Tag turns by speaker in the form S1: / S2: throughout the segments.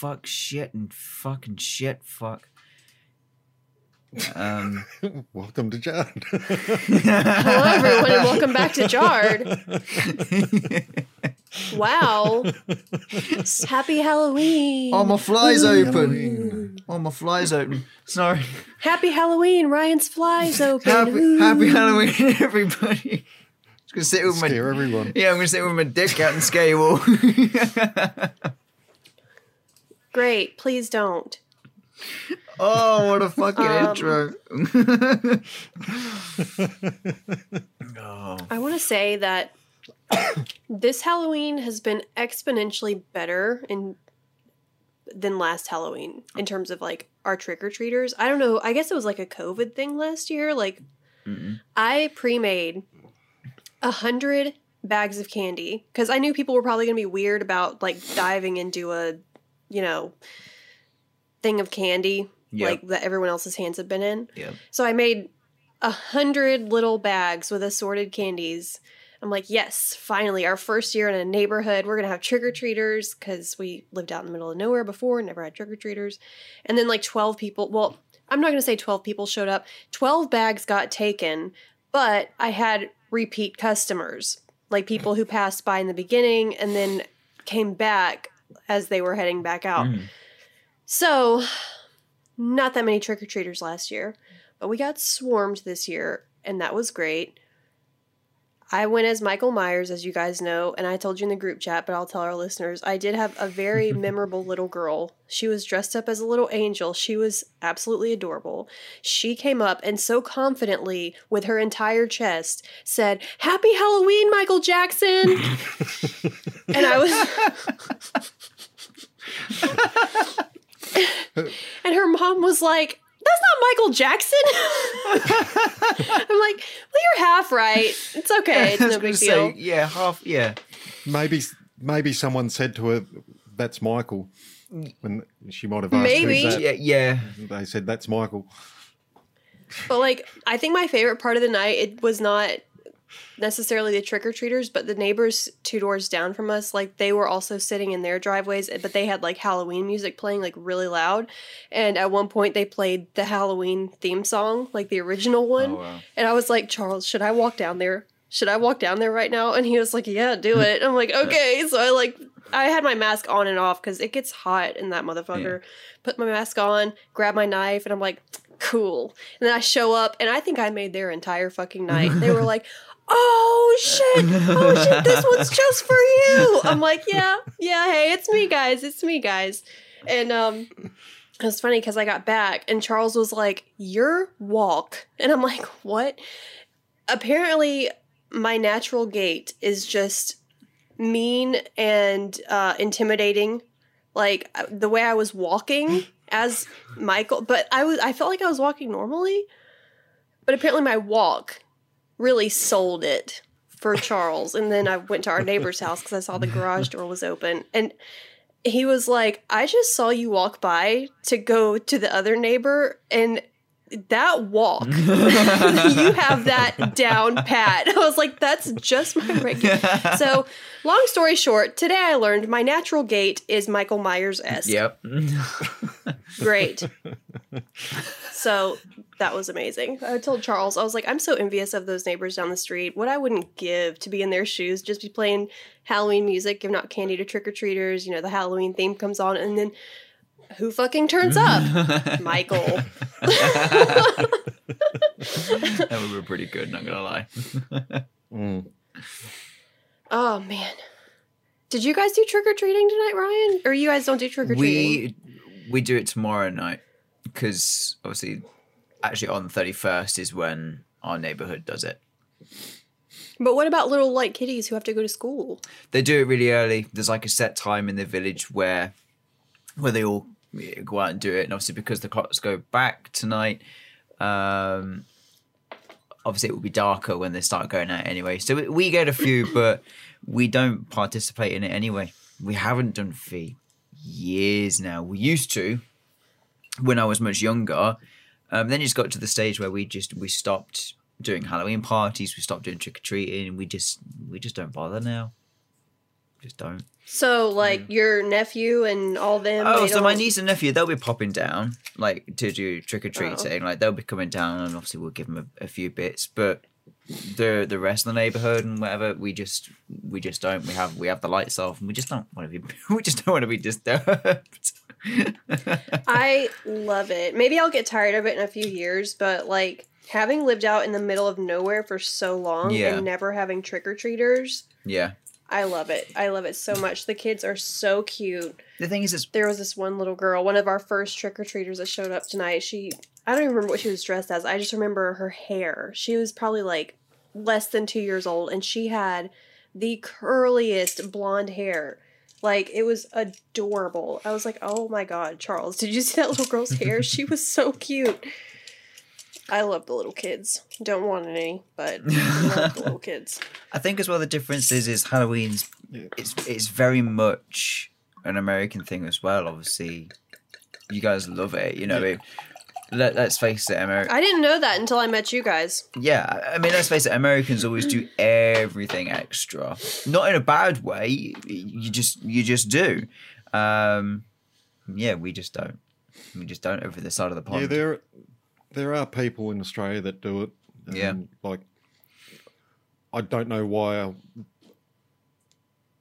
S1: fuck, shit, and fucking shit, fuck. Um,
S2: Welcome to John.
S3: Hello, everyone, and welcome back to Jarred. Wow. Happy Halloween.
S1: oh, my fly's open. Oh, my fly's open. Sorry.
S3: Happy Halloween. Ryan's flies open.
S1: Happy, happy Halloween, everybody. Just gonna sit with my
S2: Scare everyone.
S1: yeah. I'm gonna sit with my dick out and scare you all.
S3: Great. Please don't.
S1: oh, what a fucking
S3: Um,
S1: intro. oh,
S3: I want to say that this Halloween has been exponentially better in than last Halloween in terms of like our trick or treaters. I don't know. I guess it was like a COVID thing last year. Like
S1: Mm-mm.
S3: I pre-made a hundred bags of candy because I knew people were probably going to be weird about like diving into a, you know, thing of candy
S1: Yep.
S3: like that everyone else's hands have been in.
S1: yeah.
S3: So I made a hundred little bags with assorted candies. I'm like, yes, finally, our first year in a neighborhood. We're gonna have trick or treaters because we lived out in the middle of nowhere before, never had trick or treaters. And then like 12 people. Well, I'm not gonna say 12 people showed up. 12 bags got taken, but I had repeat customers, like people who passed by in the beginning and then came back as they were heading back out.
S1: Mm.
S3: So, not that many trick or treaters last year, but we got swarmed this year, and that was great. I went as Michael Myers, as you guys know, and I told you in the group chat, but I'll tell our listeners. I did have a very memorable little girl. She was dressed up as a little angel. She was absolutely adorable. She came up and so confidently, with her entire chest, said, Happy Halloween, Michael Jackson! and I was. and her mom was like, "That's not Michael Jackson." I'm like, "Well, you're half right. It's okay. It's
S1: I was
S3: no big
S1: say,
S3: deal."
S1: yeah, half. Yeah,
S2: maybe maybe someone said to her, "That's Michael," when she might have asked.
S3: Maybe.
S2: Who's that?
S1: yeah, yeah.
S2: They said, "That's Michael."
S3: But like, I think my favorite part of the night it was not necessarily the trick or treaters, but the neighbors two doors down from us. Like they were also sitting in their driveways, eh, but they had like Halloween music playing like really loud. And at one point, they played the Halloween theme song, like the original oh, one.
S1: Oh, wow.
S3: And I was like, Charles, should I walk down there? Should I walk down there right now? And he was like, Yeah, do it. I'm like, okay. So I like I had my mask on and off because it gets hot in that motherfucker. Put my mask on, grab my knife, and I'm like, cool. And then I show up and I think I made their entire fucking night. They were like, Oh shit! Oh shit! This one's just for you. I'm like, yeah, yeah. Hey, it's me, guys. It's me, guys. And um, it was funny because I got back and Charles was like, "Your walk," and I'm like, "What?" Apparently, my natural gait is just mean and uh, intimidating. Like uh, the way I was walking as Michael, but I was I felt like I was walking normally. But apparently, my walk really sold it for Charles. And then I went to our neighbor's house because I saw the garage door was open. And he was like, I just saw you walk by to go to the other neighbor. And that walk, you have that down pat. I was like, that's just my regular. So, long story short, today I learned my natural gait is Michael Myers esque.
S1: Yep.
S3: Great. So that was amazing. I told Charles, I was like, I'm so envious of those neighbors down the street. What I wouldn't give to be in their shoes, just be playing Halloween music, giving out candy to trick or treaters. You know, the Halloween theme comes on, and then who fucking turns up? Michael.
S1: that would be pretty good. Not gonna lie.
S2: Mm.
S3: Oh man. Did you guys do trick or treating tonight, Ryan? Or you guys don't do trick or treating?
S1: we we do it tomorrow night because obviously, actually on the thirty first is when our neighborhood does it.
S3: But what about little like kitties who have to go to school?
S1: They do it really early. There's like a set time in the village where where they all go out and do it, and obviously because the clocks go back tonight. Um, obviously it will be darker when they start going out anyway. So we- we get a few, but we don't participate in it anyway. We haven't done for years now. We used to when I was much younger. Um, then it just got to the stage where we just we stopped doing Halloween parties. We stopped doing trick or treating. We just we just don't bother now. just don't.
S3: So, like your nephew and all them.
S1: Oh, so my niece and nephew, they'll be popping down, like to do trick or
S3: Oh.
S1: treating. Like they'll be coming down, and obviously we'll give them a, a few bits. But the the rest of the neighborhood and whatever, we just we just don't. We have we have the lights off, and we just don't want to be. We just don't want to be disturbed.
S3: I love it. Maybe I'll get tired of it in a few years, but like having lived out in the middle of nowhere for so long
S1: Yeah.
S3: and never having trick or treaters,
S1: yeah.
S3: I love it. I love it so much. The kids are so cute.
S1: The thing is,
S3: There was this one little girl, one of our first trick or treaters that showed up tonight. She, I don't even remember what she was dressed as. I just remember her hair. She was probably like less than two years old, and she had the curliest blonde hair. Like it was adorable. I was like, "Oh my god, Charles! Did you see that little girl's hair? She was so cute." I love the little kids. Don't want any, but I love the little kids.
S1: I think as well the difference is is Halloween's
S2: Yeah.
S1: it's it's very much an American thing as well. Obviously, you guys love it. You know, it, let let's face it, America.
S3: I didn't know that until I met you guys.
S1: Yeah, I- I mean, let's face it. Americans always do everything extra, not in a bad way. You just you just do. Um, yeah, we just don't. We just don't over the side of the pond.
S2: Yeah, there there are people in Australia that do it.
S1: Yeah.
S2: like I don't know why I,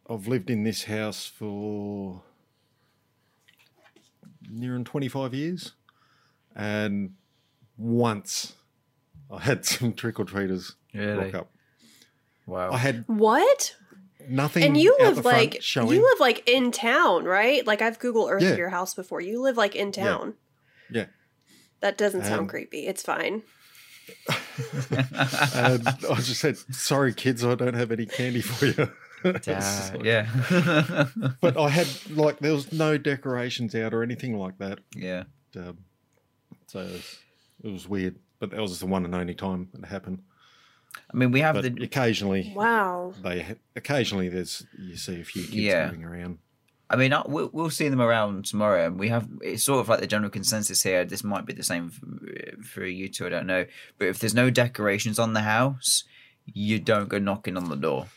S2: I've lived in this house for near on twenty five years, and once I had some trick or treaters
S1: Really?
S2: rock up.
S1: Wow.
S2: I had
S3: What?
S2: nothing.
S3: And you
S2: out
S3: live
S2: the front
S3: like
S2: showing.
S3: you live like in town, right? Like I've Google Earth
S2: Yeah.
S3: your house before. You live like in town.
S2: Yeah.
S3: That doesn't sound
S2: Um,
S3: creepy. It's fine.
S2: and I just said, "Sorry, kids, I don't have any candy for you." It's just
S1: Yeah, yeah,
S2: But I had like there was no decorations out or anything like that.
S1: yeah.
S2: Um, so it was, it was weird. But that was the one and only time it happened.
S1: I mean, we have
S2: But
S1: the.
S2: occasionally
S3: Wow.
S2: they ha- occasionally there's you see a few kids
S1: Yeah.
S2: moving around.
S1: I mean, we'll, we'll see them around tomorrow, and we have. It's sort of like the general consensus here. This might be the same for, for you two. I don't know, but if there's no decorations on the house, you don't go knocking on the door.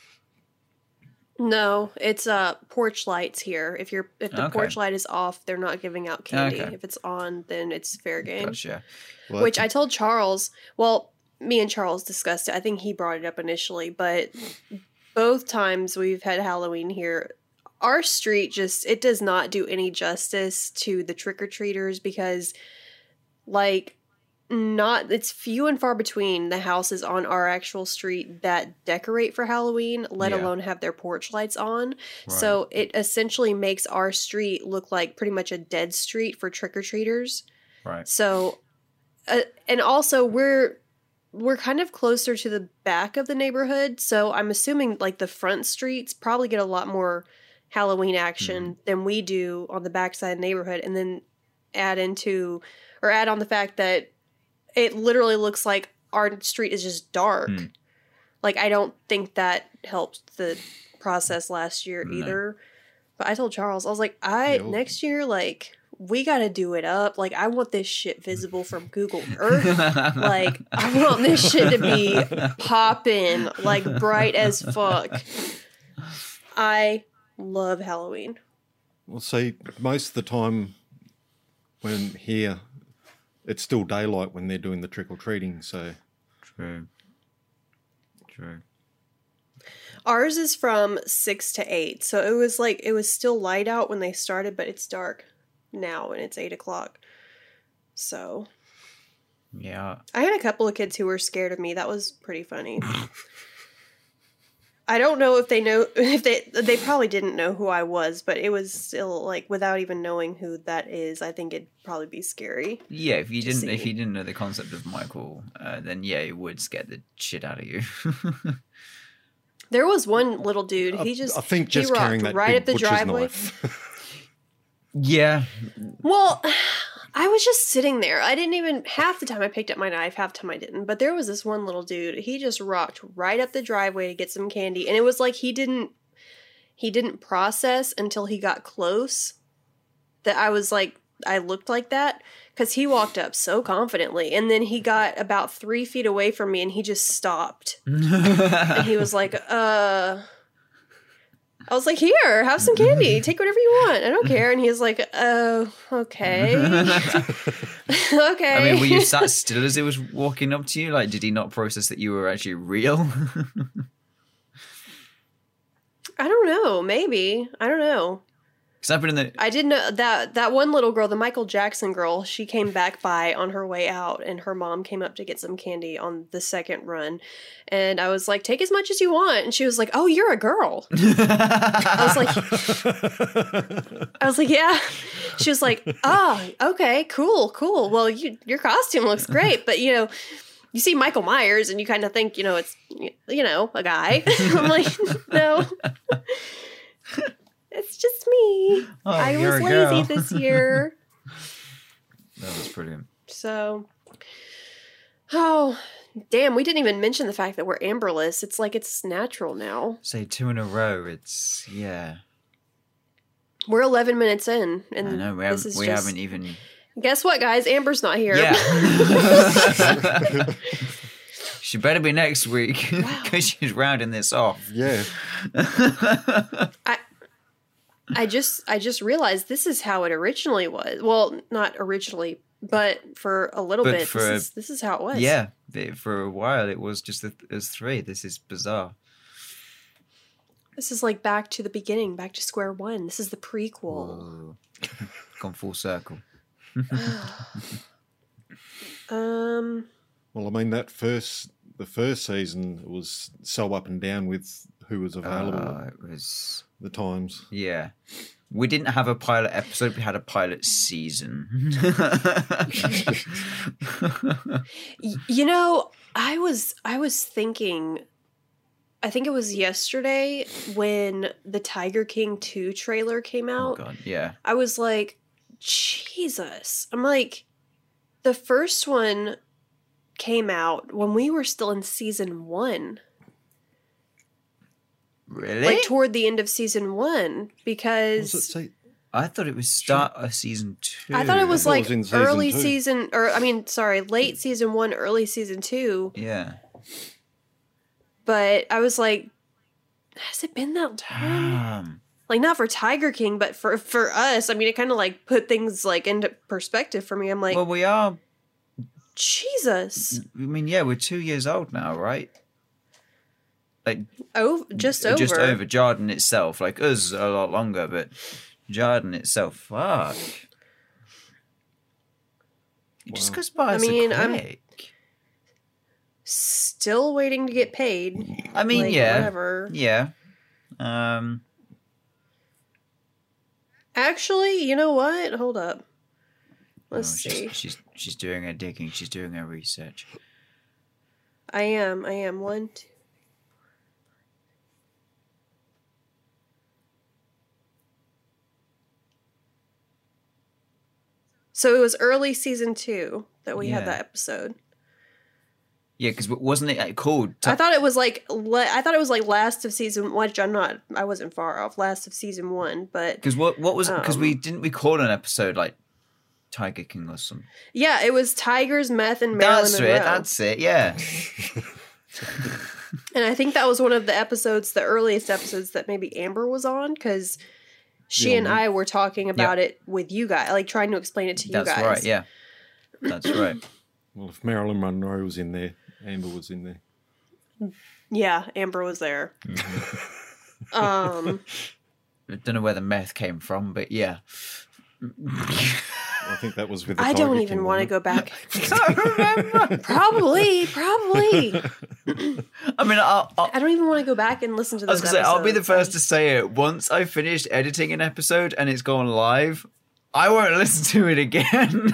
S3: No, it's uh porch lights here. If you're if the
S1: Okay.
S3: porch light is off, they're not giving out candy.
S1: Okay.
S3: If it's on, then it's fair game.
S1: Gotcha.
S2: Well,
S3: Which I told Charles. Well, me and Charles discussed it. I think he brought it up initially, but both times we've had Halloween here, our street just it does not do any justice to the trick or treaters because, like, not it's few and far between the houses on our actual street that decorate for Halloween, let
S1: Yeah.
S3: alone have their porch lights on. So it essentially makes our street look like pretty much a dead street for trick or treaters.
S1: right.
S3: So, uh, and also we're we're kind of closer to the back of the neighborhood, so I'm assuming like the front streets probably get a lot more Halloween action than we do on the backside of the neighborhood, and then add into or add on the fact that it literally looks like our street is just dark.
S1: Hmm.
S3: Like I don't think that helped the process last year
S1: No.
S3: either. But I told Charles, I was like, I
S2: No.
S3: next year, like, we gotta do it up. Like, I want this shit visible from Google Earth. like, I want this shit to be popping, like bright as fuck. I love Halloween.
S2: Well, see, most of the time when here, it's still daylight when they're doing the trick or treating. So
S1: True. True.
S3: Ours is from six to eight, so it was like it was still light out when they started, but it's dark now and it's eight o'clock. So
S1: Yeah.
S3: I had a couple of kids who were scared of me. That was pretty funny. I don't know if they know if they they probably didn't know who I was, but it was still like without even knowing who that is, I think it'd probably be scary.
S1: Yeah, if you didn't if you didn't know the concept of Michael, uh, then yeah, it would scare the shit out of you.
S3: There was one little dude. He just
S2: I think
S3: he
S2: just carrying that
S3: right
S2: big
S3: up the driveway.
S1: yeah,
S3: Well, I was just sitting there. I didn't even half the time I picked up my knife, half the time I didn't. But there was this one little dude. He just rocked right up the driveway to get some candy, and it was like he didn't he didn't process until he got close that I was like I looked like that because he walked up so confidently, and then he got about three feet away from me, and he just stopped, and he was like, "Uh." I was like, "Here, have some candy. Take whatever you want. I don't care." And he's like, "Oh, okay, okay."
S1: I mean, were you sat still as he was walking up to you? Like, did he not process that you were actually real?
S3: I don't know. Maybe I don't know.
S1: Because I've been in the.
S3: I did know that that one little girl, the Michael Jackson girl, she came back by on her way out, and her mom came up to get some candy on the second run, and I was like, "Take as much as you want," and she was like, "Oh, you're a girl." I was like, I was like, "Yeah." She was like, "Oh, okay, cool, cool. Well, you your costume looks great, but you know." You see Michael Myers and you kind of think, you know, it's, you know, a guy. I'm like, no. It's just me.
S1: Oh,
S3: I was lazy
S1: girl.
S3: this year.
S1: That was brilliant.
S3: so, oh, damn, we didn't even mention the fact that we're amberless. It's like it's natural now.
S1: Say two in a row. It's yeah.
S3: We're 11 minutes in. And
S1: I know we haven't we
S3: just-
S1: haven't even.
S3: Guess what, guys? Amber's not here.
S1: Yeah. she better be next week because she's rounding this off.
S2: yeah.
S3: I just I just realized this is how it originally was. Well, not originally, but for a little
S1: But
S3: bit, this,
S1: a-
S3: is, this is how it was.
S1: Yeah, for a while it was just the, it was three. This is bizarre.
S3: This is like back to the beginning, back to square one. This is the prequel.
S1: Gone full circle.
S3: Um,
S2: Well, I mean that first the first season was so up and down with who was available
S1: Uh, it was
S2: the times.
S1: yeah. We didn't have a pilot episode. We had a pilot season.
S3: you know, I was I was thinking I think it was yesterday when the Tiger King 2 trailer came
S1: oh
S3: out.
S1: god, yeah.
S3: I was like, Jesus. I'm like, the first one came out when we were still in season one,
S1: Really?
S3: like toward the end of season one, because
S2: Was it
S1: I thought it was start of season two.
S3: I thought it was
S2: thought it
S3: like
S2: was in season
S3: early
S2: two.
S3: season, or I mean, sorry, late season one, early season two.
S1: Yeah.
S3: But I was like, has it been that long?
S1: Damn.
S3: Like not for Tiger King, but for for us. I mean, it kind of like put things like into perspective for me. I'm like,
S1: well, we are.
S3: Jesus,
S1: I mean, yeah, we're two years old now, right? Like
S3: oh, just over.
S1: just over Jarden itself. Like us, a lot longer, but Jarden itself, fuck. It just goes by
S3: I mean, I'm- Still waiting to get paid.
S1: I mean,
S3: Like,
S1: yeah,
S3: whatever.
S1: yeah. Um,
S3: Actually, you know what? Hold up. Let's
S1: oh,
S3: see.
S1: She's, she's she's doing her digging. She's doing her research.
S3: I am. I am. One, two. So it was early season two that we
S1: Yeah.
S3: had that episode.
S1: Yeah, because wasn't it called?
S3: I thought it was like le- I thought it was like last of season one. Which I'm not. I wasn't far off. Last of season one, but
S1: Because what what was because we
S3: Um,
S1: didn't we call an episode like Tiger King or something.
S3: yeah, it was Tigers, Meth, and Marilyn
S1: That's
S3: Monroe.
S1: it. That's it. Yeah.
S3: And I think that was one of the episodes, the earliest episodes that maybe Amber was on because she and. I were talking about it with you guys, like trying to explain it to you guys.
S1: That's
S3: guys.
S1: right. Yeah. That's right.
S2: Well, if Marilyn Monroe was in there, Amber was in there.
S3: Yeah, Amber was there.
S1: Mm-hmm.
S3: um,
S1: I don't know where the meth came from, but yeah.
S2: I think that was with. The
S3: I don't even want to go back.
S1: can't remember.
S3: probably, probably.
S1: I mean, I'll, I'll,
S3: I don't even want to go back and listen to
S1: I was gonna say I'll be the first to say it. Once I finished editing an episode and it's gone live, I won't listen to it again.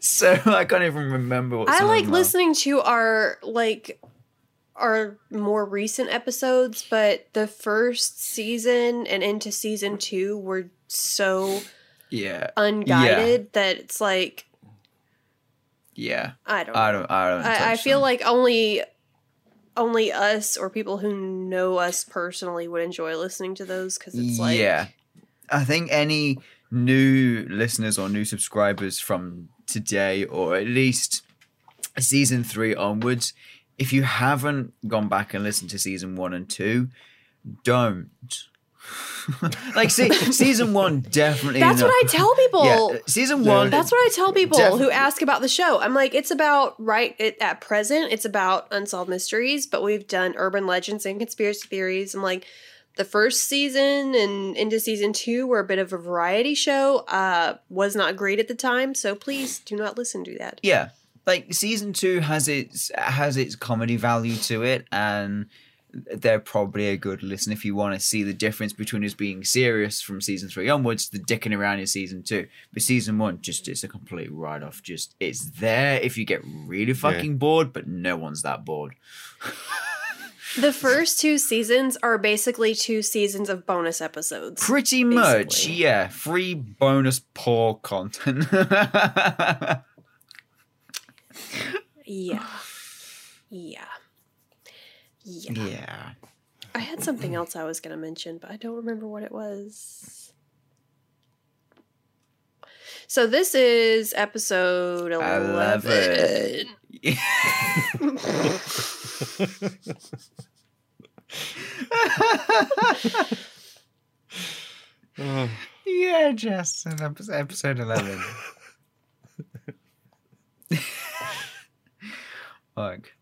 S1: so I can't even remember what.
S3: I like
S1: them are.
S3: listening to our like our more recent episodes, but the first season and into season two were so
S1: Yeah,
S3: unguided that it's like
S1: yeah.
S3: I don't.
S1: I don't. I don't.
S3: I, I feel
S1: them.
S3: like only only us or people who know us personally would enjoy listening to those because it's like
S1: yeah. I think any new listeners or new subscribers from today, or at least season three onwards, if you haven't gone back and listened to season one and two, don't. like see, season one definitely.
S3: That's
S1: not-
S3: what I tell people.
S1: Yeah, season one.
S3: That's what I tell people
S1: Def-
S3: who ask about the show. I'm like, it's about right it, at present. It's about unsolved mysteries, but we've done urban legends and conspiracy theories. I'm like, the first season and into season two were a bit of a variety show. Uh, was not great at the time, so please do not listen to that.
S1: yeah like season two has its has its comedy value to it and they're probably a good listen if you want to see the difference between us being serious from season three onwards the dicking around in season two but season one just it's a complete write-off just it's there if you get really fucking bored but no one's that bored
S3: The first two seasons are basically two seasons of bonus episodes.
S1: pretty much
S3: Basically.
S1: yeah free bonus poor content
S3: Yeah. Yeah. Yeah.
S1: yeah
S3: I had something else I was going to mention, but I don't remember what it was. So this is episode 11.
S2: Oh,
S1: Yeah, Justin, episode, episode 11. Fuck.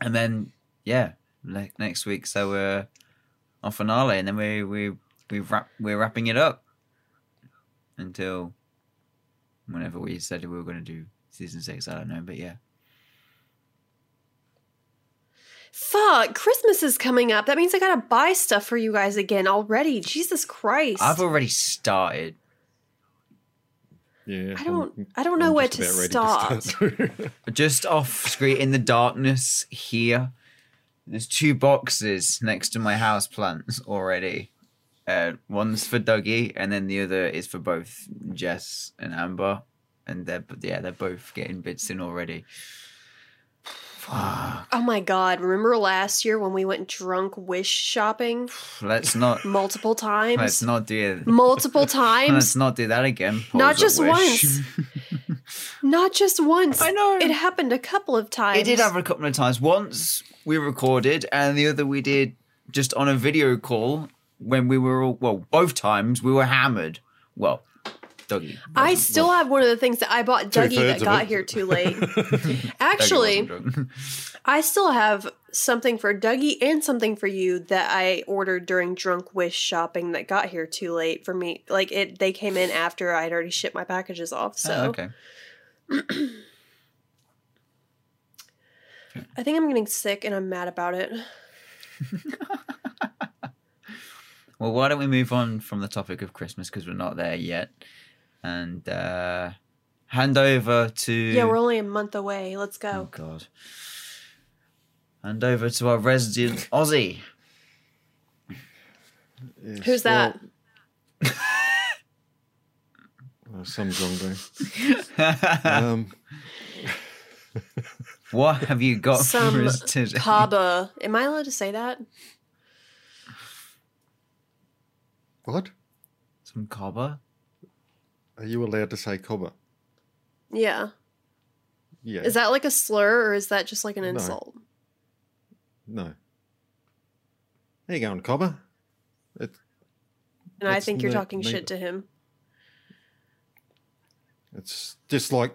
S1: And then, yeah, ne- next week, so uh, we're on finale, and then we, we, we wrap, we're wrapping it up until whenever we said we were going to do season six. I don't know, but yeah.
S3: Fuck, Christmas is coming up. That means I got to buy stuff for you guys again already. Jesus Christ.
S1: I've already started.
S2: yeah.
S3: I don't
S2: I'm-
S3: I don't know
S2: I'm
S3: where
S2: just
S3: to
S2: about ready
S3: start.
S2: start.
S1: Just off screen in the darkness here. There's two boxes next to my house plants already. Uh, one's for Dougie, and then the other is for both Jess and Amber. And they're yeah, they're both getting bits in already. Fuck.
S3: Oh my god, remember last year when we went drunk wish shopping
S1: Let's not.
S3: multiple times?
S1: Let's not do it.
S3: multiple times.
S1: Let's not do that again.
S3: Not just once. Not just once.
S1: I know.
S3: It happened a couple of times.
S1: It did happen a couple of times. Once we recorded, and the other we did just on a video call when we were all well. Both times we were hammered. Well, Dougie.
S3: I
S1: wasn't-
S3: still have one of the things that I bought Dougie that got here too late. Actually. I still have something for Dougie and something for you that I ordered during drunk wish shopping that got here too late for me. Like it they came in after I'd already shipped my packages off. So
S1: Oh, okay.
S3: I think I'm getting sick and I'm mad about it.
S1: Well, why don't we move on from the topic of Christmas because we're not there yet, and uh, hand over to
S3: Yeah, we're only a month away. Let's go. Oh.
S1: God. Hand over to our resident Aussie.
S2: Yes,
S3: Who's that?
S2: well, some zongo. Um,
S1: what have you got for
S3: Some
S1: us today?
S3: Kaba. Am I allowed to say that?
S2: what?
S1: Some cobber?
S2: Are you allowed to say cobber?
S3: Yeah.
S2: Yeah.
S3: Is that like a slur or is that just like an
S2: No.
S3: insult?
S2: No. There you going, cobber. It,
S3: And I think you're
S2: ne-
S3: talking shit to him.
S2: it's just like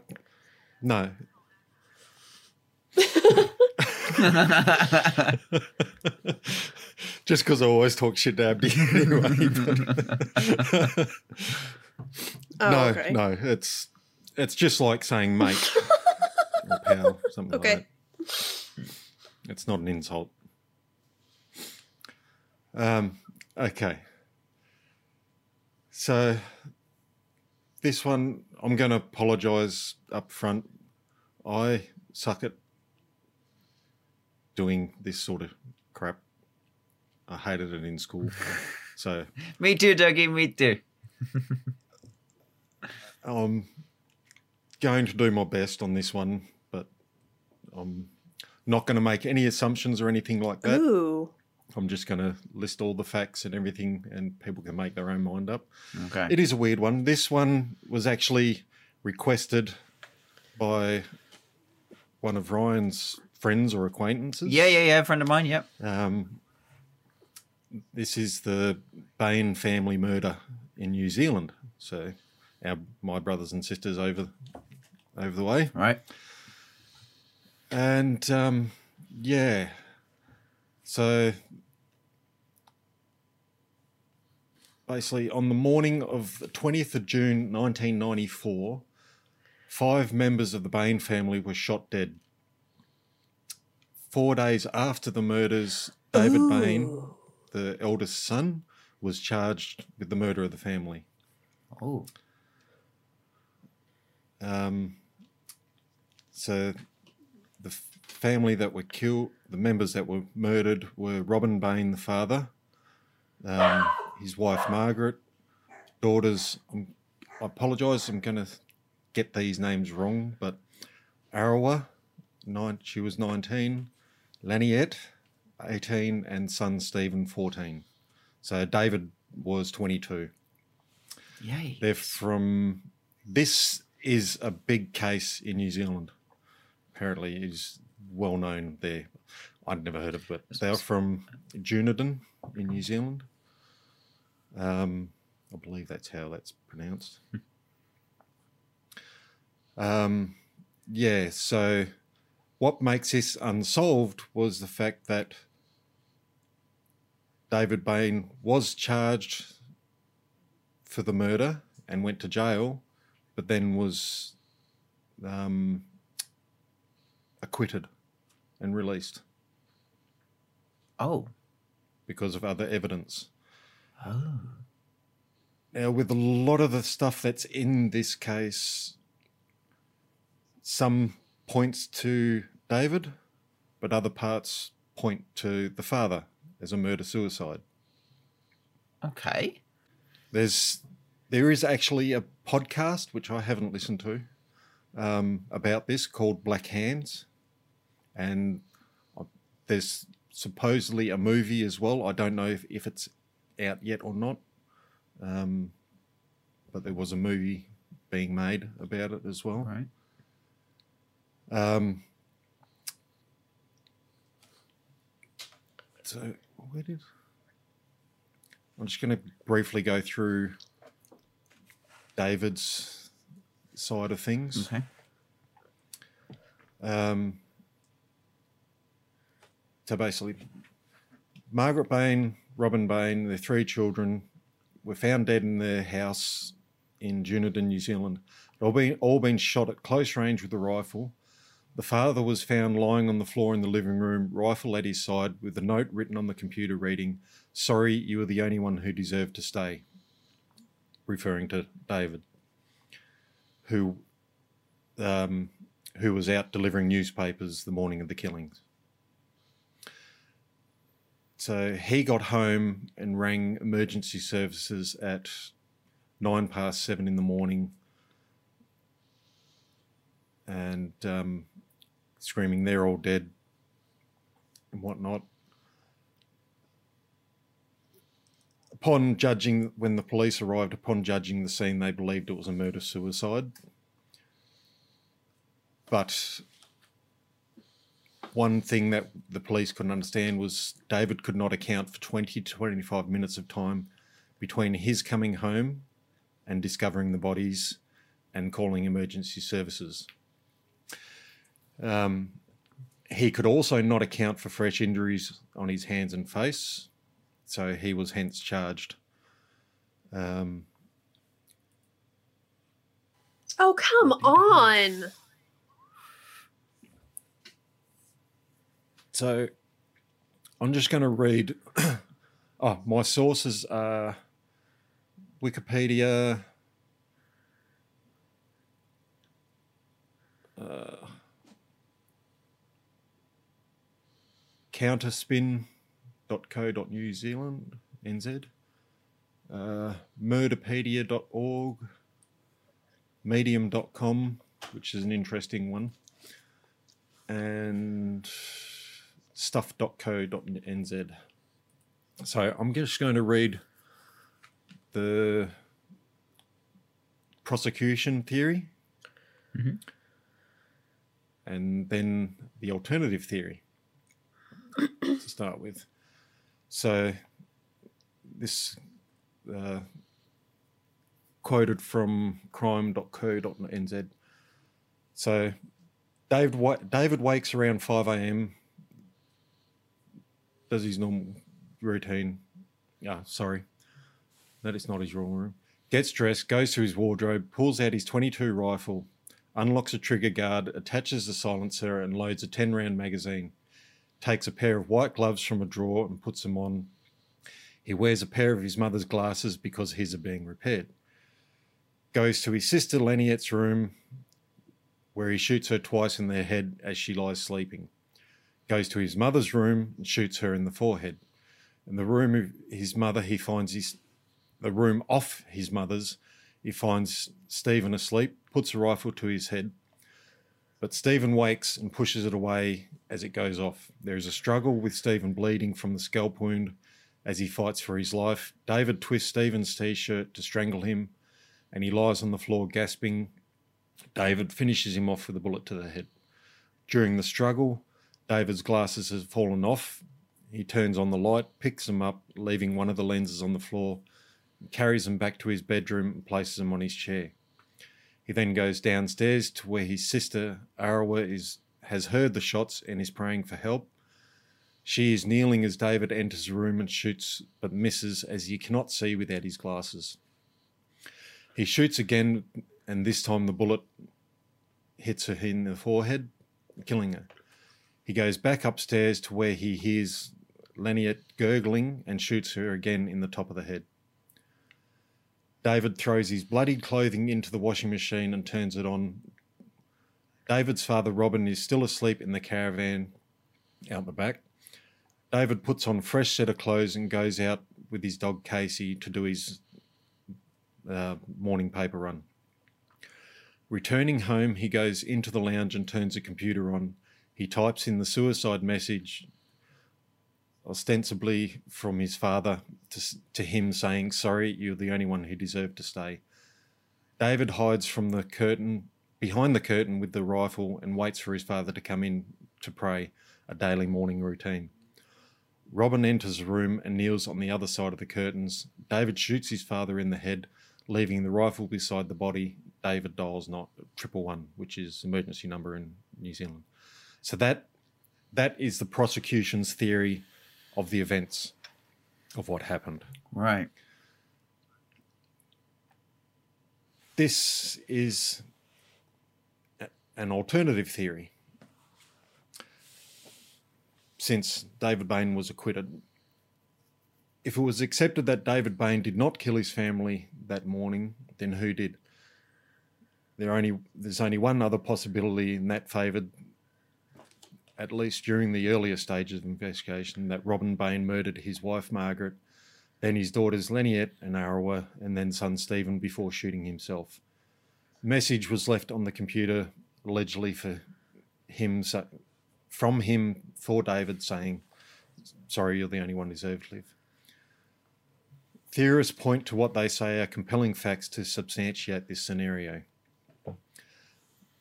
S2: no. just because I always talk shit to Abdi anyway. but-
S3: Oh,
S2: no,
S3: okay.
S2: no, it's it's just like saying mate or pal, something
S3: Okay.
S2: like that. It's not an insult. Um, okay. So this one, I'm going to apologise up front. I suck at doing this sort of crap. I hated it in school. so
S1: me too, Dougie. Me too.
S2: I'm going to do my best on this one, but I'm not going to make any assumptions or anything like that.
S3: Ooh.
S2: I'm just going to list all the facts and everything, and people can make their own mind up.
S1: Okay.
S2: It is a weird one. This one was actually requested by one of Ryan's friends or acquaintances.
S1: yeah, yeah, yeah. A friend of mine. Yep.
S2: Um, this is the Bain family murder in New Zealand. So, our my brothers and sisters over over the way,
S1: Right.
S2: and um, yeah, so basically on the morning of the twentieth of June, nineteen ninety four, five members of the Bain family were shot dead. Four days after the murders, David Bain, the eldest son, was charged with the murder of the family.
S1: Oh.
S2: Um, so the family that were killed, the members that were murdered were Robin Bain, the father, um, his wife Margaret, daughters. I'm, I apologise, I'm going to get these names wrong, but Arawa, nine, she was 19, Laniet, 18, and son Stephen, 14. So David was 22.
S1: Yay.
S2: They're from. This is a big case in New Zealand. Apparently, is well known there. I'd never heard of it. They're from Dunedin in New Zealand. Um, I believe that's how that's pronounced. um, yeah. So, what makes this unsolved was the fact that David Bain was charged for the murder and went to jail, but then was um, acquitted and released
S1: Oh.
S2: because of other evidence.
S1: Oh.
S2: Now, with a lot of the stuff that's in this case, some points to David, but other parts point to the father as a murder suicide.
S1: Okay.
S2: There's there is actually a podcast which I haven't listened to um, about this called Black Hands, and there's supposedly a movie as well. I don't know if, if it's out yet or not, um, but there was a movie being made about it as well.
S1: Right.
S2: Um, so where did I'm just going to briefly go through David's side of things.
S1: Okay.
S2: Um, so basically, Margaret Bain, Robin Bain, their three children were found dead in their house in Dunedin, New Zealand. They'd all been, all been shot at close range with a rifle. The father was found lying on the floor in the living room, rifle at his side, with a note written on the computer reading, Sorry, you were the only one who deserved to stay, referring to David, who um, who was out delivering newspapers the morning of the killings. So he got home and rang emergency services at nine past seven in the morning and um, screaming, they're all dead and whatnot. Upon judging, when the police arrived, upon judging the scene, they believed it was a murder suicide. But one thing that the police couldn't understand was David could not account for 20 to 25 minutes of time between his coming home and discovering the bodies and calling emergency services. Um, he could also not account for fresh injuries on his hands and face, so he was hence charged. Um,
S3: Oh, come on.
S2: So I'm just going to read. oh, my sources are Wikipedia. Uh, counterspin.co.new Zealand, NZ, uh, murderpedia.org, medium.com, which is an interesting one, and stuff.co.nz. So I'm just going to read the prosecution theory and then the alternative theory to start with. So this uh, quoted from crime.co.nz. So David, David wakes around 5 a.m., does his normal routine. Ah, sorry. That is not his normal room. Gets dressed, goes to his wardrobe, pulls out his 22 rifle, unlocks a trigger guard, attaches the silencer, and loads a 10 round magazine. Takes a pair of white gloves from a drawer and puts them on. He wears a pair of his mother's glasses because his are being repaired. Goes to his sister Laniet's room, where he shoots her twice in the head as she lies sleeping. Goes to his mother's room and shoots her in the forehead. In the room of his mother, he finds his the room off his mother's. He finds Stephen asleep, puts a rifle to his head, but Stephen wakes and pushes it away as it goes off. There is a struggle with Stephen bleeding from the scalp wound as he fights for his life. David twists Stephen's t shirt to strangle him, and he lies on the floor gasping. David finishes him off with a bullet to the head. During the struggle, David's glasses have fallen off. He turns on the light, picks them up, leaving one of the lenses on the floor, carries them back to his bedroom and places them on his chair. He then goes downstairs to where his sister Arawa is has heard the shots and is praying for help. She is kneeling as David enters the room and shoots, but misses as he cannot see without his glasses. He shoots again, and this time the bullet hits her in the forehead, killing her. He goes back upstairs to where he hears Laniet gurgling and shoots her again in the top of the head. David throws his bloodied clothing into the washing machine and turns it on. David's father, Robin, is still asleep in the caravan out the back. David puts on fresh set of clothes and goes out with his dog Casey to do his uh, morning paper run. Returning home, he goes into the lounge and turns the computer on. He types in the suicide message, ostensibly from his father to, to him, saying, Sorry, you're the only one who deserved to stay. David hides from the curtain, behind the curtain with the rifle, and waits for his father to come in to pray, a daily morning routine. Robin enters the room and kneels on the other side of the curtains. David shoots his father in the head, leaving the rifle beside the body. David dials not triple one, which is emergency number in New Zealand. So that that is the prosecution's theory of the events of what happened.
S1: Right.
S2: This is an alternative theory. Since David Bain was acquitted, if it was accepted that David Bain did not kill his family that morning, then who did? There only there's only one other possibility, and that favoured, at least during the earlier stages of investigation, that Robin Bain murdered his wife Margaret, then his daughters Laniet and Arawa, and then son Stephen before shooting himself. Message was left on the computer, allegedly for him, from him for David, saying, "Sorry, you're the only one deserved to live." Theorists point to what they say are compelling facts to substantiate this scenario.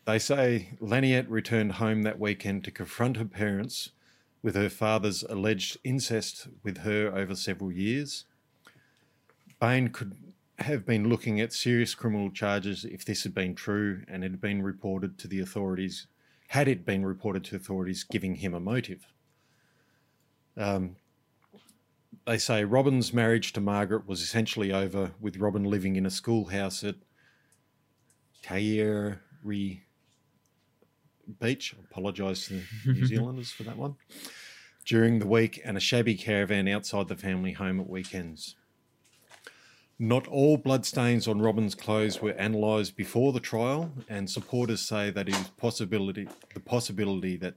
S2: They say Laniet returned home that weekend to confront her parents with her father's alleged incest with her over several years. Bain could have been looking at serious criminal charges if this had been true and had been reported to the authorities, had it been reported to authorities giving him a motive. Um, they say Robin's marriage to Margaret was essentially over, with Robin living in a schoolhouse at Kairi Beach. I apologise to the New Zealanders for that one. During the week, and a shabby caravan outside the family home at weekends. Not all bloodstains on Robin's clothes were analysed before the trial, and supporters say that it is possibility the possibility that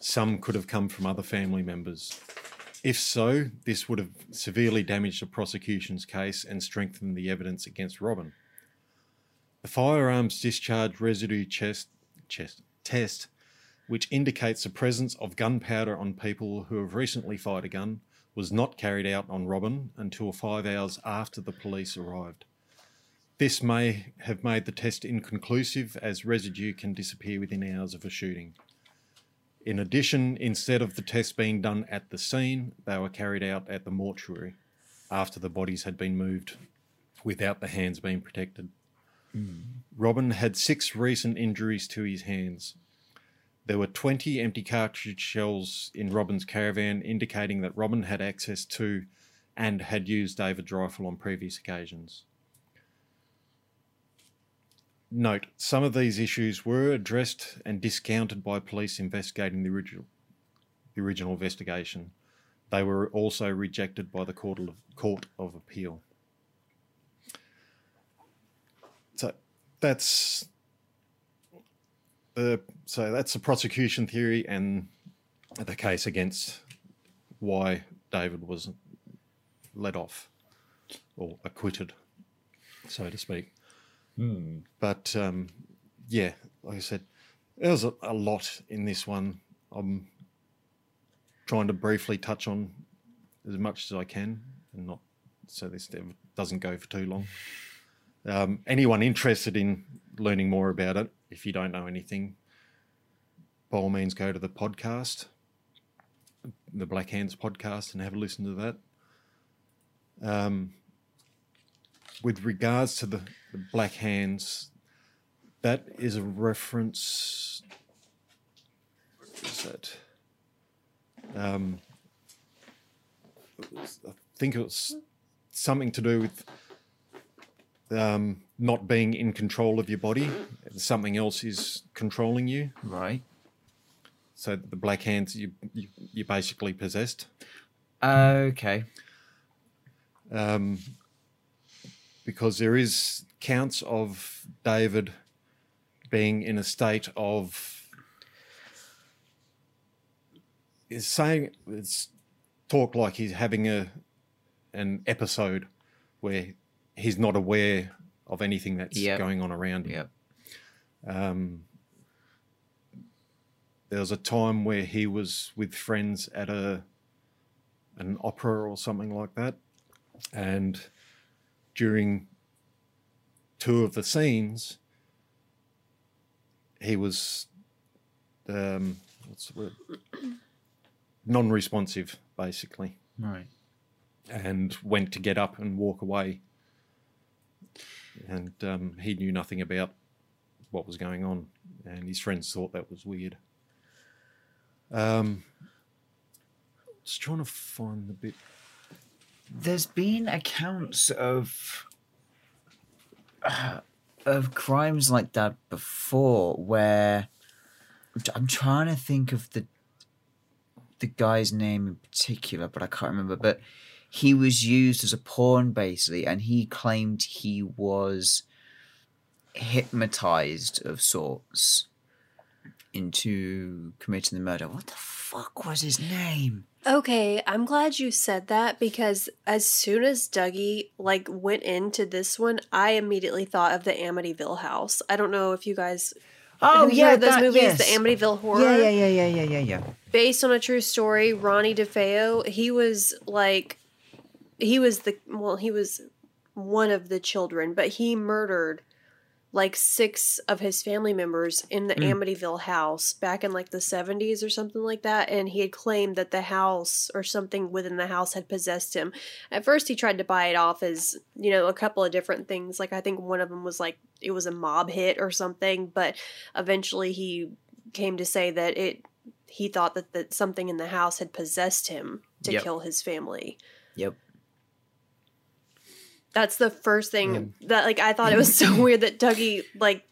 S2: some could have come from other family members. If so, this would have severely damaged the prosecution's case and strengthened the evidence against Robin. The firearms discharge residue chest, chest, test, which indicates the presence of gunpowder on people who have recently fired a gun, was not carried out on Robin until five hours after the police arrived. This may have made the test inconclusive as residue can disappear within hours of a shooting. In addition, instead of the tests being done at the scene, they were carried out at the mortuary. after the bodies had been moved without the hands being protected. Robin had six recent injuries to his hands. There were 20 empty cartridge shells in Robin's caravan, indicating that Robin had access to and had used David's rifle on previous occasions. Note, some of these issues were addressed and discounted by police investigating the original, the original investigation. They were also rejected by the Court of, Court of Appeal. So that's the so that's the prosecution theory and the case against why David was let off or acquitted, so to speak. But um, yeah, like I said, there was a, a lot in this one. I'm trying to briefly touch on as much as I can, and not so this doesn't go for too long. Um, anyone interested in learning more about it, if you don't know anything, by all means go to the podcast, the Black Hands podcast, and have a listen to that. Um, with regards to the, the Black Hands, that is a reference. Is that? Um, I think it was something to do with um, not being in control of your body. Something else is controlling you.
S1: Right.
S2: So the Black Hands, you, you you're basically possessed.
S1: Okay.
S2: um, because there is counts of David being in a state of is saying it's talk like he's having a an episode where he's not aware of anything that's
S1: Yep.
S2: going on around him.
S1: Yep.
S2: Um, there was a time where he was with friends at a an opera or something like that, and during two of the scenes, he was um, what's the word? non-responsive, basically,
S1: Right.
S2: and went to get up and walk away, and um, he knew nothing about what was going on, and his friends thought that was weird. Um, just trying to find the bit.
S1: There's been accounts of uh, of crimes like that before, where I'm trying to think of the the guy's name in particular, but I can't remember. But he was used as a pawn basically, and he claimed he was hypnotized of sorts into committing the murder. What the fuck was his name?
S3: Okay, I'm glad you said that because as soon as Dougie like went into this one, I immediately thought of the Amityville house. I don't know if you guys
S1: Oh yeah,
S3: those
S1: that-
S3: movies,
S1: yes.
S3: the Amityville horror.
S1: Yeah, yeah, yeah, yeah, yeah, yeah, yeah.
S3: based on a true story, Ronnie DeFeo, he was like he was the well, he was one of the children, but he murdered like six of his family members in the hmm. Amityville house back in like the 70s or something like that and he had claimed that the house or something within the house had possessed him. At first he tried to buy it off as, you know, a couple of different things. Like I think one of them was like it was a mob hit or something, but eventually he came to say that it he thought that, that something in the house had possessed him to
S1: Yep.
S3: kill his family.
S1: Yep.
S3: That's the first thing that like I thought it was so weird that Dougie like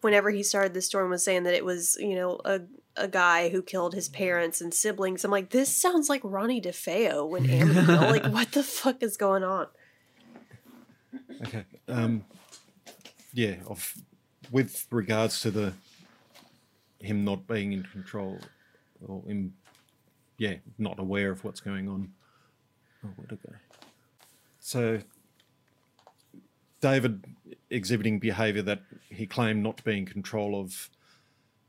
S3: whenever he started the story was saying that it was, you know, a a guy who killed his parents and siblings. I'm like, this sounds like Ronnie DeFeo when Amityville. like, what the fuck is going on?
S2: Okay. Um, yeah. Of with regards to the him not being in control or him, yeah, not aware of what's going on. Oh, where'd it go? So David exhibiting behaviour that he claimed not to be in control of.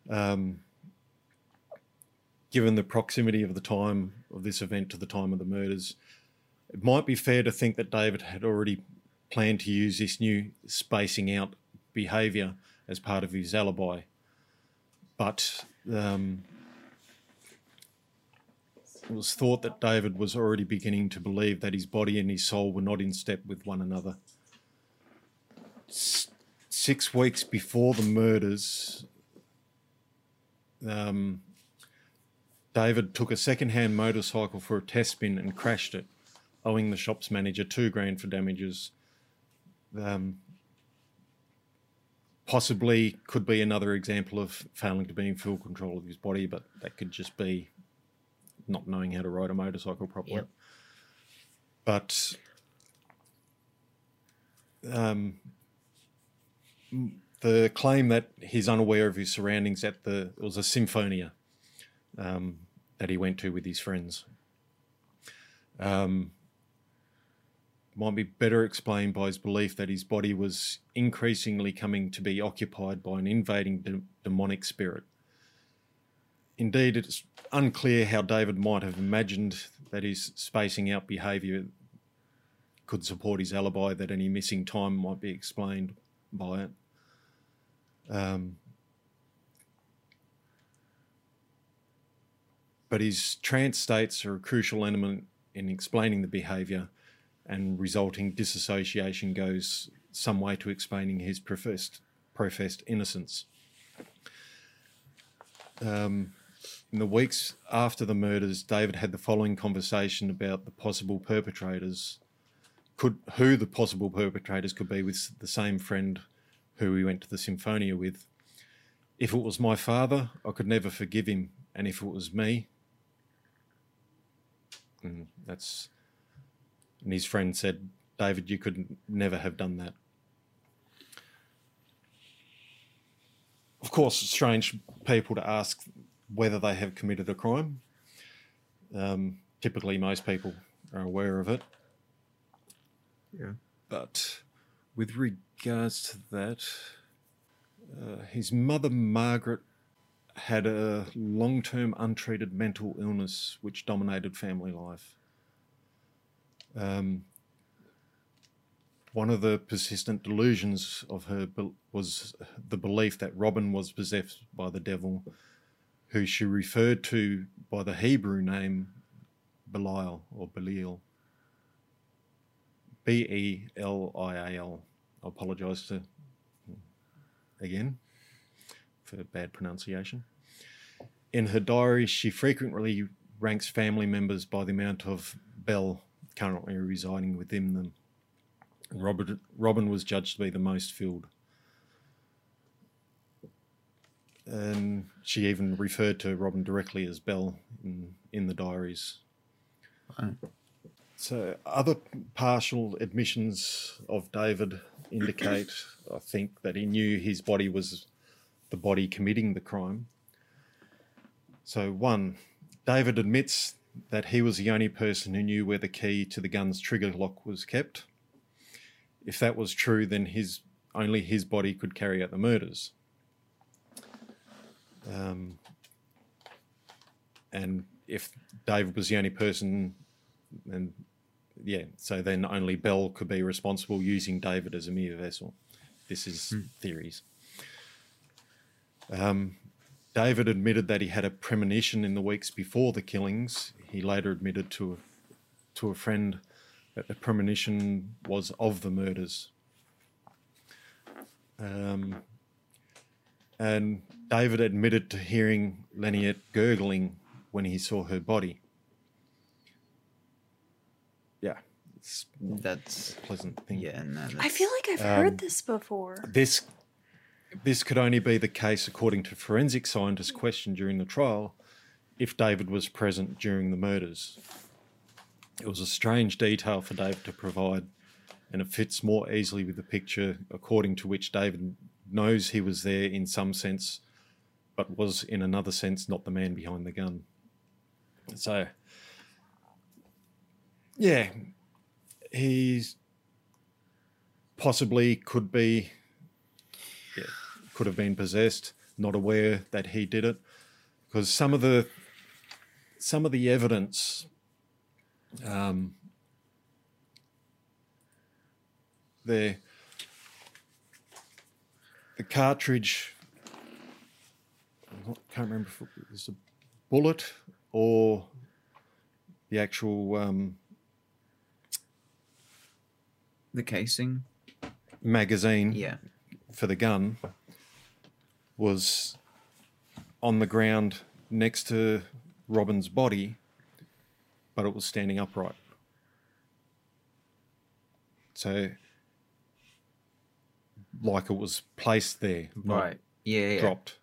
S2: Um, given the proximity of the time of this event to the time of the murders, it might be fair to think that David had already planned to use this new spacing out behaviour as part of his alibi. But um, it was thought that David was already beginning to believe that his body and his soul were not in step with one another. S- six weeks before the murders, um, David took a second-hand motorcycle for a test spin and crashed it, owing the shop's manager two grand for damages. Um, possibly could be another example of failing to be in full control of his body, but that could just be not knowing how to ride a motorcycle properly.
S1: Yep.
S2: But um, the claim that he's unaware of his surroundings at the it was a symphonia um, that he went to with his friends. Um, might be better explained by his belief that his body was increasingly coming to be occupied by an invading de- demonic spirit. Indeed, it's unclear how David might have imagined that his spacing out behaviour could support his alibi, that any missing time might be explained by it. Um, but his trance states are a crucial element in explaining the behaviour, and resulting disassociation goes some way to explaining his professed professed innocence. Um, in the weeks after the murders, David had the following conversation about the possible perpetrators, could who the possible perpetrators could be with the same friend who we went to the Symphonia with. If it was my father, I could never forgive him, and if it was me, and that's and his friend said, David, you could never have done that. Of course, strange people to ask whether they have committed a crime. Um, typically, most people are aware of it.
S1: Yeah.
S2: But with regards to that, uh, his mother, Margaret, had a long term untreated mental illness which dominated family life. Um, one of the persistent delusions of her be- was the belief that Robin was possessed by the devil, who she referred to by the Hebrew name Belial or Belial. B E L I A L. I apologise to again for bad pronunciation. In her diary, she frequently ranks family members by the amount of Bell currently residing within them. Robert, Robin was judged to be the most filled. And she even referred to Robin directly as Bell in, in the diaries. So, other partial admissions of David indicate, I think, that he knew his body was the body committing the crime. So, one, David admits that he was the only person who knew where the key to the gun's trigger lock was kept. If that was true, then his only his body could carry out the murders. Um, and if David was the only person, and yeah, so then only Bell could be responsible using David as a mere vessel. This is theories. Um, David admitted that he had a premonition in the weeks before the killings. He later admitted to a, to a friend that the premonition was of the murders. Um, and David admitted to hearing Laniet gurgling when he saw her body. Yeah, it's
S1: That's
S2: a pleasant thing.
S1: yeah. No, that's,
S3: I feel like I've
S2: Um,
S3: heard this before.
S2: This this could only be the case according to forensic scientists questioned during the trial if David was present during the murders. It was a strange detail for David to provide, and it fits more easily with the picture according to which David knows he was there in some sense, but was in another sense not the man behind the gun. So, yeah, he's possibly could be yeah, could have been possessed, not aware that he did it, because some of the some of the evidence, um, the the cartridge, I can't remember if it was a bullet or the actual um,
S1: The casing.
S2: magazine
S1: Yeah.
S2: for the gun was on the ground next to Robin's body, but it was standing upright. So, like it was placed there,
S1: Right. Yeah. yeah.
S2: dropped.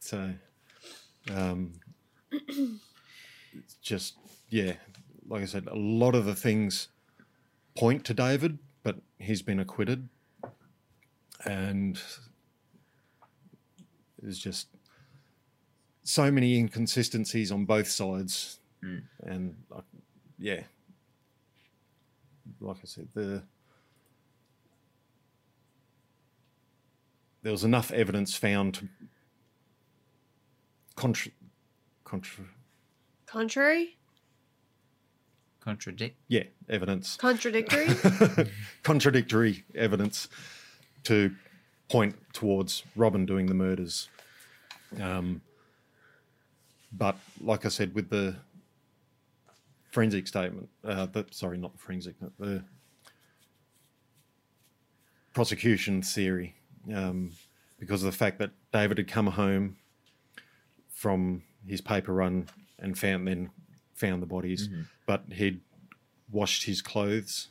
S2: So, um, it's just yeah, like I said, a lot of the things point to David, but he's been acquitted, and there's just so many inconsistencies on both sides, and uh, yeah, like I said, the there was enough evidence found to contra, contra
S3: Contrary?
S1: Contradict.
S2: yeah evidence
S3: Contradictory?
S2: contradictory evidence to point towards Robin doing the murders. Um, but like I said, with the forensic statement, uh, the, sorry, not the forensic, the prosecution theory, um, because of the fact that David had come home from his paper run and found then found the bodies, but he'd washed his clothes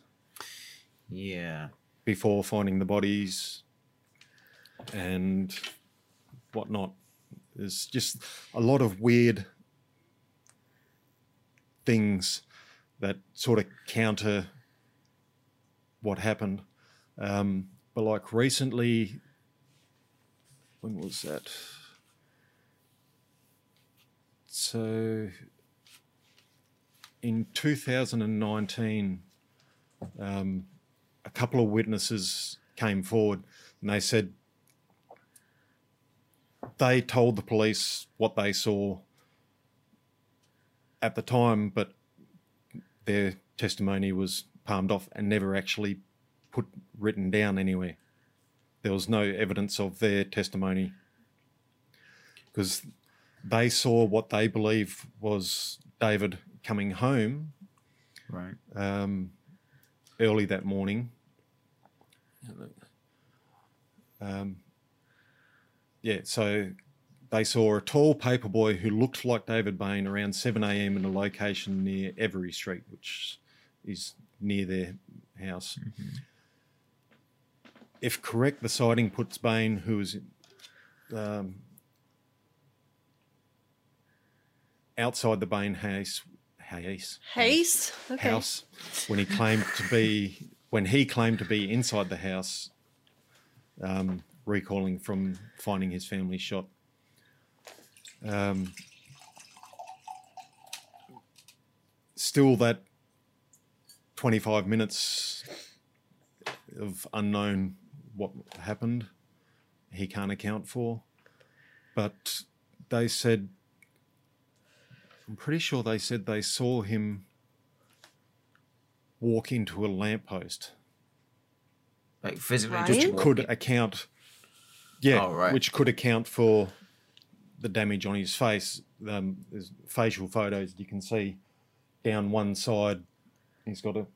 S1: Yeah.
S2: before finding the bodies and whatnot. There's just a lot of weird things that sort of counter what happened. Um, but like recently, when was that? So in 2019, um, a couple of witnesses came forward and they said they told the police what they saw at the time, but their testimony was palmed off and never actually put written down anywhere. There was no evidence of their testimony because they saw what they believe was David coming home
S1: Right.
S2: um, early that morning. Um, yeah, so they saw a tall paper boy who looked like David Bain around 7 a.m. in a location near Every Street, which is near their house. If correct, the sighting puts Bain, who was um, outside the Bain house, house,
S3: Haste? Okay.
S2: house when he claimed to be when he claimed to be inside the house, um, recalling from finding his family shot. Um, still, that twenty-five minutes of unknown what happened, he can't account for. But they said I'm pretty sure they said they saw him walk into a lamppost,
S1: Like physically
S3: Right.
S1: just
S3: Which
S2: could account, yeah,
S1: Oh, right.
S2: which could account for the damage on his face. Um, there's facial photos you can see down one side. He's got a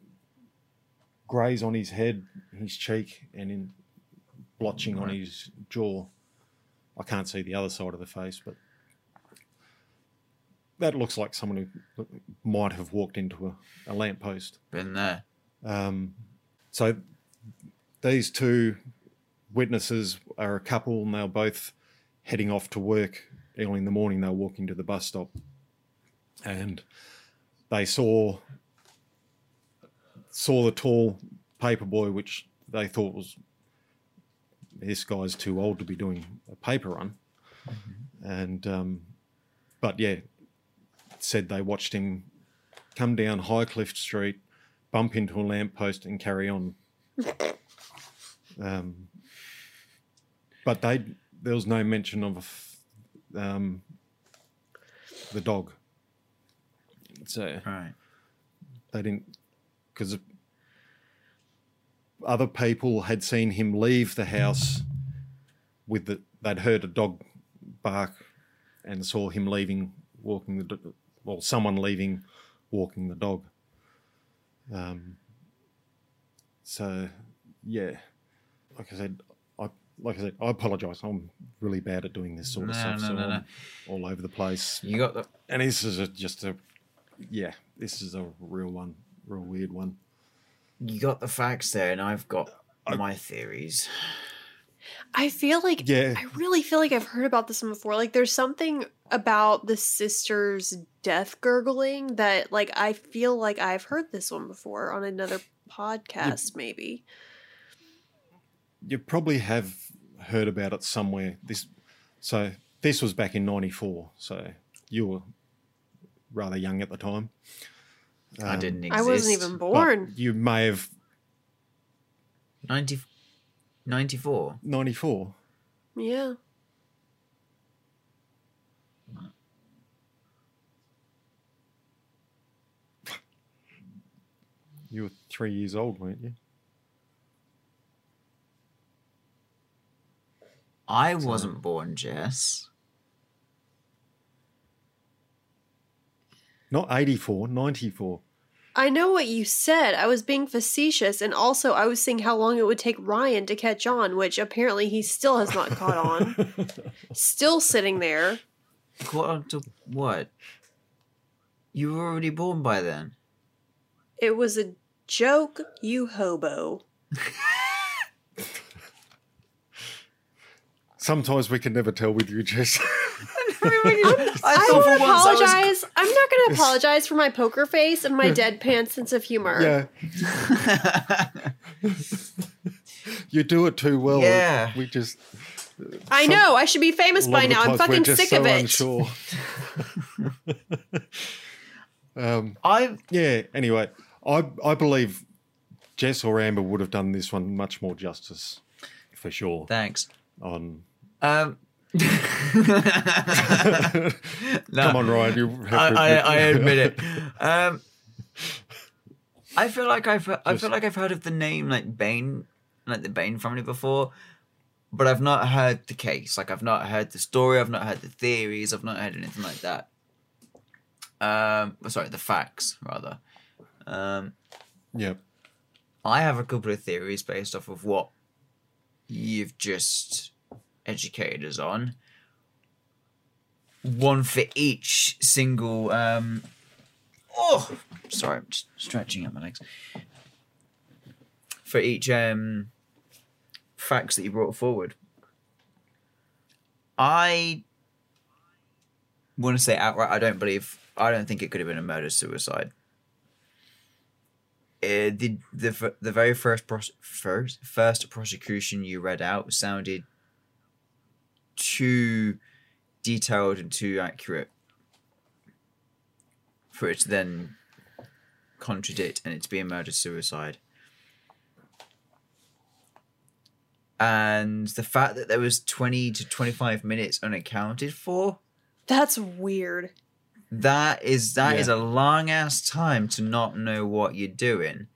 S2: graze on his head, his cheek, and in blotching on his jaw. I can't see the other side of the face, but that looks like someone who might have walked into a, a lamppost.
S1: been there.
S2: Um, so these two witnesses are a couple, and they're both heading off to work early in the morning. They were walking to the bus stop, and they saw saw the tall paper boy, which they thought was this guy's too old to be doing a paper run, and um, but yeah, said they watched him come down Highcliff Street, bump into a lamppost, and carry on. um, but they there was no mention of um, the dog, so
S1: Right.
S2: they didn't because other people had seen him leave the house with the they'd heard a dog bark and saw him leaving walking the or someone leaving, walking the dog. Um, so, yeah, like I said, I like I said, I apologise. I'm really bad at doing this sort of stuff,
S1: no,
S2: so
S1: no, no.
S2: I'm all over the place.
S1: You got the
S2: And this is a, just a, yeah, this is a real one, real weird one.
S1: you got the facts there, and I've got my theories.
S3: I feel like
S2: Yeah.
S3: I really feel like I've heard about this one before. Like there's something about the sister's death gurgling that like I feel like I've heard this one before on another podcast maybe.
S2: You probably have heard about it somewhere. This, so this was back in '94. So you were rather young at the time.
S1: I
S2: Um,
S1: didn't exist.
S3: I wasn't even
S2: but
S3: born.
S2: You may have
S1: 90, 94.
S2: '94.
S3: Yeah.
S2: You were three years old, weren't you?
S1: I wasn't born, Jess.
S2: Not 84, 94.
S3: I know what you said. I was being facetious and also I was seeing how long it would take Ryan to catch on, which apparently he still has not caught on. still sitting there.
S1: Caught on to what? You were already born by then.
S3: It was a joke, you hobo.
S2: Sometimes we can never tell with you, Jess.
S1: I
S3: I
S1: thought
S3: don't
S1: for I was-
S3: apologize. I'm not going to apologize for my poker face and my deadpan sense of humor.
S2: yeah. You do it too well.
S1: Yeah.
S2: We just.
S3: I
S2: Some-
S3: know. I should be famous by now. I'm
S2: times we're
S3: fucking
S2: just
S3: sick
S2: so
S3: of it.
S2: Unsure. um,
S1: I
S2: yeah. Anyway, I I believe Jess or Amber would have done this one much more justice, for sure.
S1: thanks.
S2: On
S1: Um, no,
S2: come on, Ryan, you
S1: I,
S2: to
S1: I, I
S2: admit-
S1: it. Um, I feel like I've I feel like I've heard of the name like Bain, like the Bain family before, but I've not heard the case. Like I've not heard the story. I've not heard the theories. I've not heard anything like that. Um, sorry, the facts rather. Um,
S2: yeah.
S1: I have a couple of theories based off of what you've just educated us on. One for each single. Um, oh, sorry, I'm just stretching out my legs. For each um, facts that you brought forward, I want to say outright. I don't believe. I don't think it could have been a murder suicide uh, the the the very first pros- first first prosecution you read out sounded too detailed and too accurate for it to then contradict and it to be a murder suicide. And the fact that there was twenty to twenty five minutes unaccounted for
S3: That's weird.
S1: That is that is
S2: Yeah.
S1: a long ass time to not know what you're doing.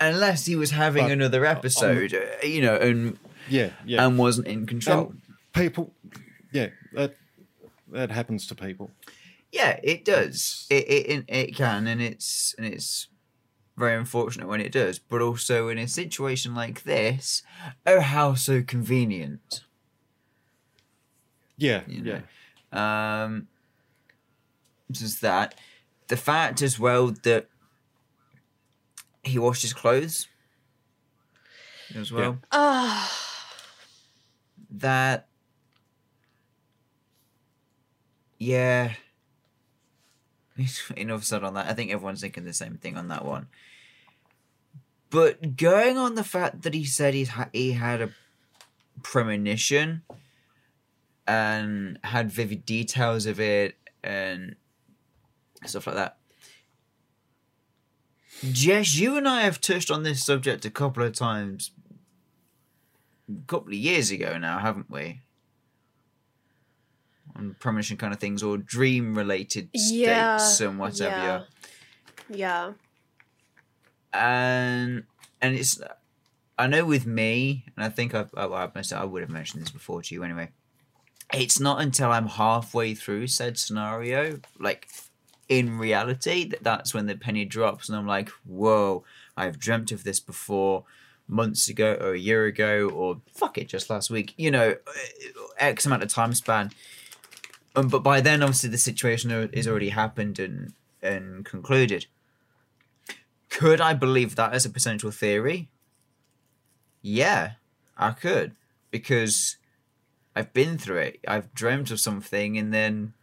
S1: Unless he was having
S2: But,
S1: another episode, uh, you know, and
S2: Yeah. Yeah.
S1: and wasn't in control.
S2: People. Yeah. That that happens to people.
S1: yeah, it does. It, it it can, and it's and it's very unfortunate when it does. But also in a situation like this, oh how so convenient.
S2: Yeah.
S1: You
S2: yeah.
S1: Um, just that. The fact as well that he washed his clothes as well.
S3: Ah,
S1: That. Yeah. Enough said on that. I think everyone's thinking the same thing on that one. But going on the fact that he said he ha- he had a premonition and had vivid details of it and stuff like that. Jess, you and I have touched on this subject a couple of times, a couple of years ago now, haven't we? On premonition kind of things or dream related states
S3: yeah.
S1: and whatever.
S3: Yeah.
S1: and and it's I know with me, and I think I've, I, I, must- I would have mentioned this before to you anyway. it's not until I'm halfway through said scenario, like in reality, that that's when the penny drops, and I'm like, whoa, I've dreamt of this before months ago or a year ago or fuck it just last week you know x amount of time span. Um, but by then obviously the situation is already happened and and concluded. Could i believe that as a potential theory? Yeah i could because i've been through it. I've dreamt of something and then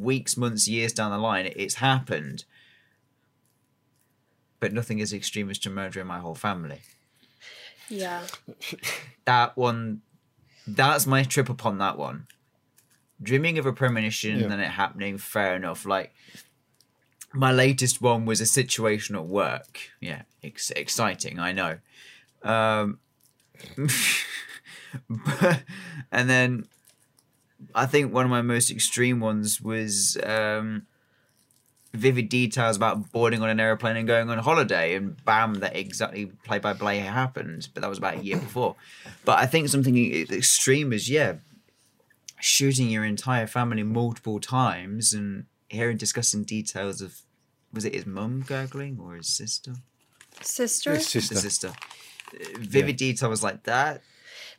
S1: weeks months years down the line it's happened but nothing as extreme as to murdering my whole family.
S3: Yeah.
S1: That one, that's my trip upon that one. Dreaming of a premonition
S2: Yeah.
S1: and then it happening, fair enough. Like, my latest one was a situation at work. Yeah, ex- exciting, I know. Um, but, and then I think one of my most extreme ones was um, vivid details about boarding on an aeroplane and going on holiday, and bam, that exactly play by play happened. But that was about a year before. But I think something extreme is yeah, shooting your entire family multiple times and hearing discussing details of was it his mum gurgling or his sister?
S3: Sister?
S2: His sister.
S1: The sister. Vivid details like that.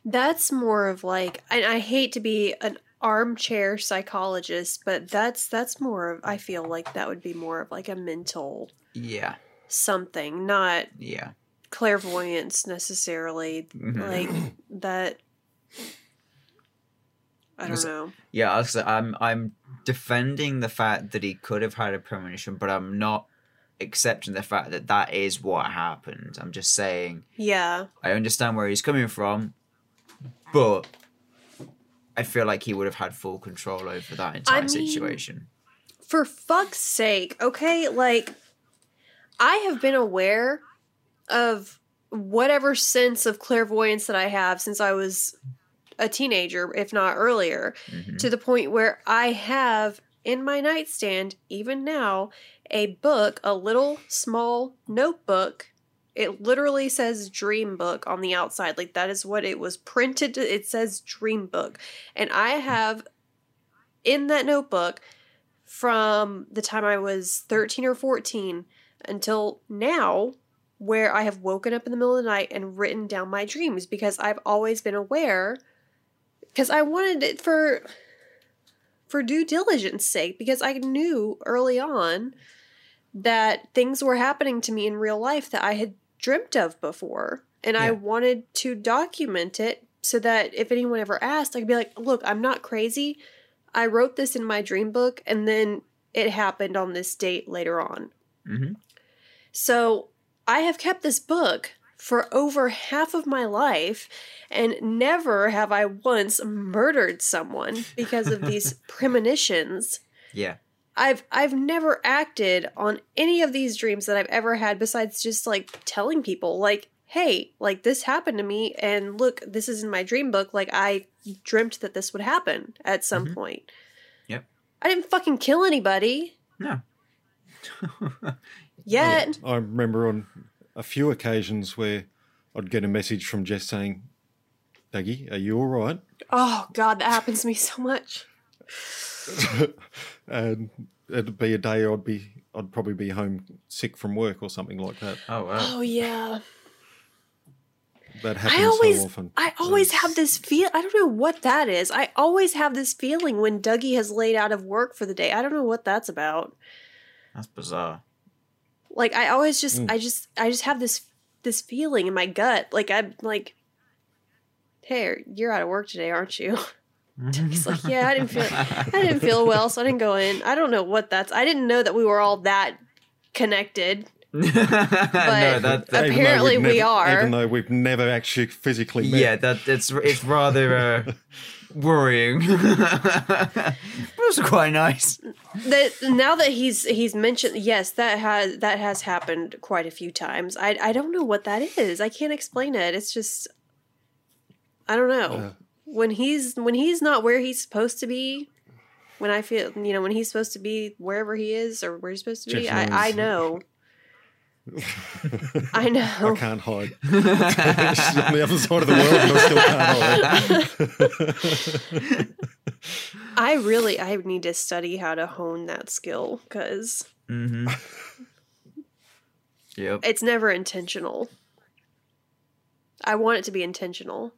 S3: That's more of like and I hate to be an armchair psychologist, but that's that's more of I feel like that would be more of like a mental
S1: Yeah,
S3: something, not
S1: yeah.
S3: clairvoyance necessarily.
S1: Mhm.
S3: Like that I don't know.
S1: Yeah, I'm I'm defending the fact that he could have had a premonition, but I'm not accepting the fact that that is what happened. I'm just saying
S3: Yeah.
S1: I understand where he's coming from, but I feel like he would have had full control over that entire
S3: mean-
S1: situation.
S3: For fuck's sake, okay? Like, I have been aware of whatever sense of clairvoyance that I have since I was a teenager, if not earlier,
S1: Mhm.
S3: to the point where I have in my nightstand, even now, a book, a little small notebook. It literally says dream book on the outside. Like, that is what it was printed. to- It says dream book. And I have in that notebook from the time I was 13 or 14 until now, where I have woken up in the middle of the night and written down my dreams because I've always been aware. Because I wanted it for for due diligence sake because I knew early on that things were happening to me in real life that I had dreamt of before and I wanted to document it so that if anyone ever asked I could be like look I'm not crazy I wrote this in my dream book and then it happened on this date later on.
S1: Mhm.
S3: So I have kept this book for over half of my life and never have I once murdered someone because of these premonitions.
S1: Yeah,
S3: I've I've never acted on any of these dreams that I've ever had besides just like telling people like hey like this happened to me and look this is in my dream book like I dreamt that this would happen at some
S1: Mhm.
S3: point.
S1: Yep.
S3: I didn't fucking kill anybody
S1: no.
S3: yet.
S2: I remember on a few occasions where I'd get a message from Jess saying, Dougie, are you all right?
S3: Oh god, that happens to me so much.
S2: and it'd be a day I'd be I'd probably be home sick from work or something like that.
S1: Oh wow.
S3: Oh yeah.
S2: That happens
S3: I always
S2: so often.
S3: I always have this feel I don't know what that is. I always have this feeling when Dougie has laid out of work for the day. I don't know what that's about.
S1: That's bizarre.
S3: Like I always just
S2: Mm.
S3: I just I just have this this feeling in my gut. Like I'm like Hey, you're out of work today, aren't you? He's like, Yeah, I didn't feel I didn't feel well, so I didn't go in. I don't know what that's I didn't know that we were all that connected.
S1: no, that, that
S2: Even though
S3: apparently
S2: we've never-
S3: are.
S2: Even though we've never actually physically met.
S1: yeah, that it's it's rather uh, worrying. but also quite nice.
S3: that now that he's he's mentioned yes that has that has happened quite a few times i i don't know what that is i can't explain it it's just i don't know
S2: Uh,
S3: when he's when he's not where he's supposed to be when i feel you know when he's supposed to be wherever he is or where he's supposed to be i i know I know.
S2: I can't hide. She's on the other side of the world, and I still can't hide.
S3: I really I need to study how to hone that skill because
S1: Mm-hmm. yep.
S3: it's never intentional. I want it to be intentional.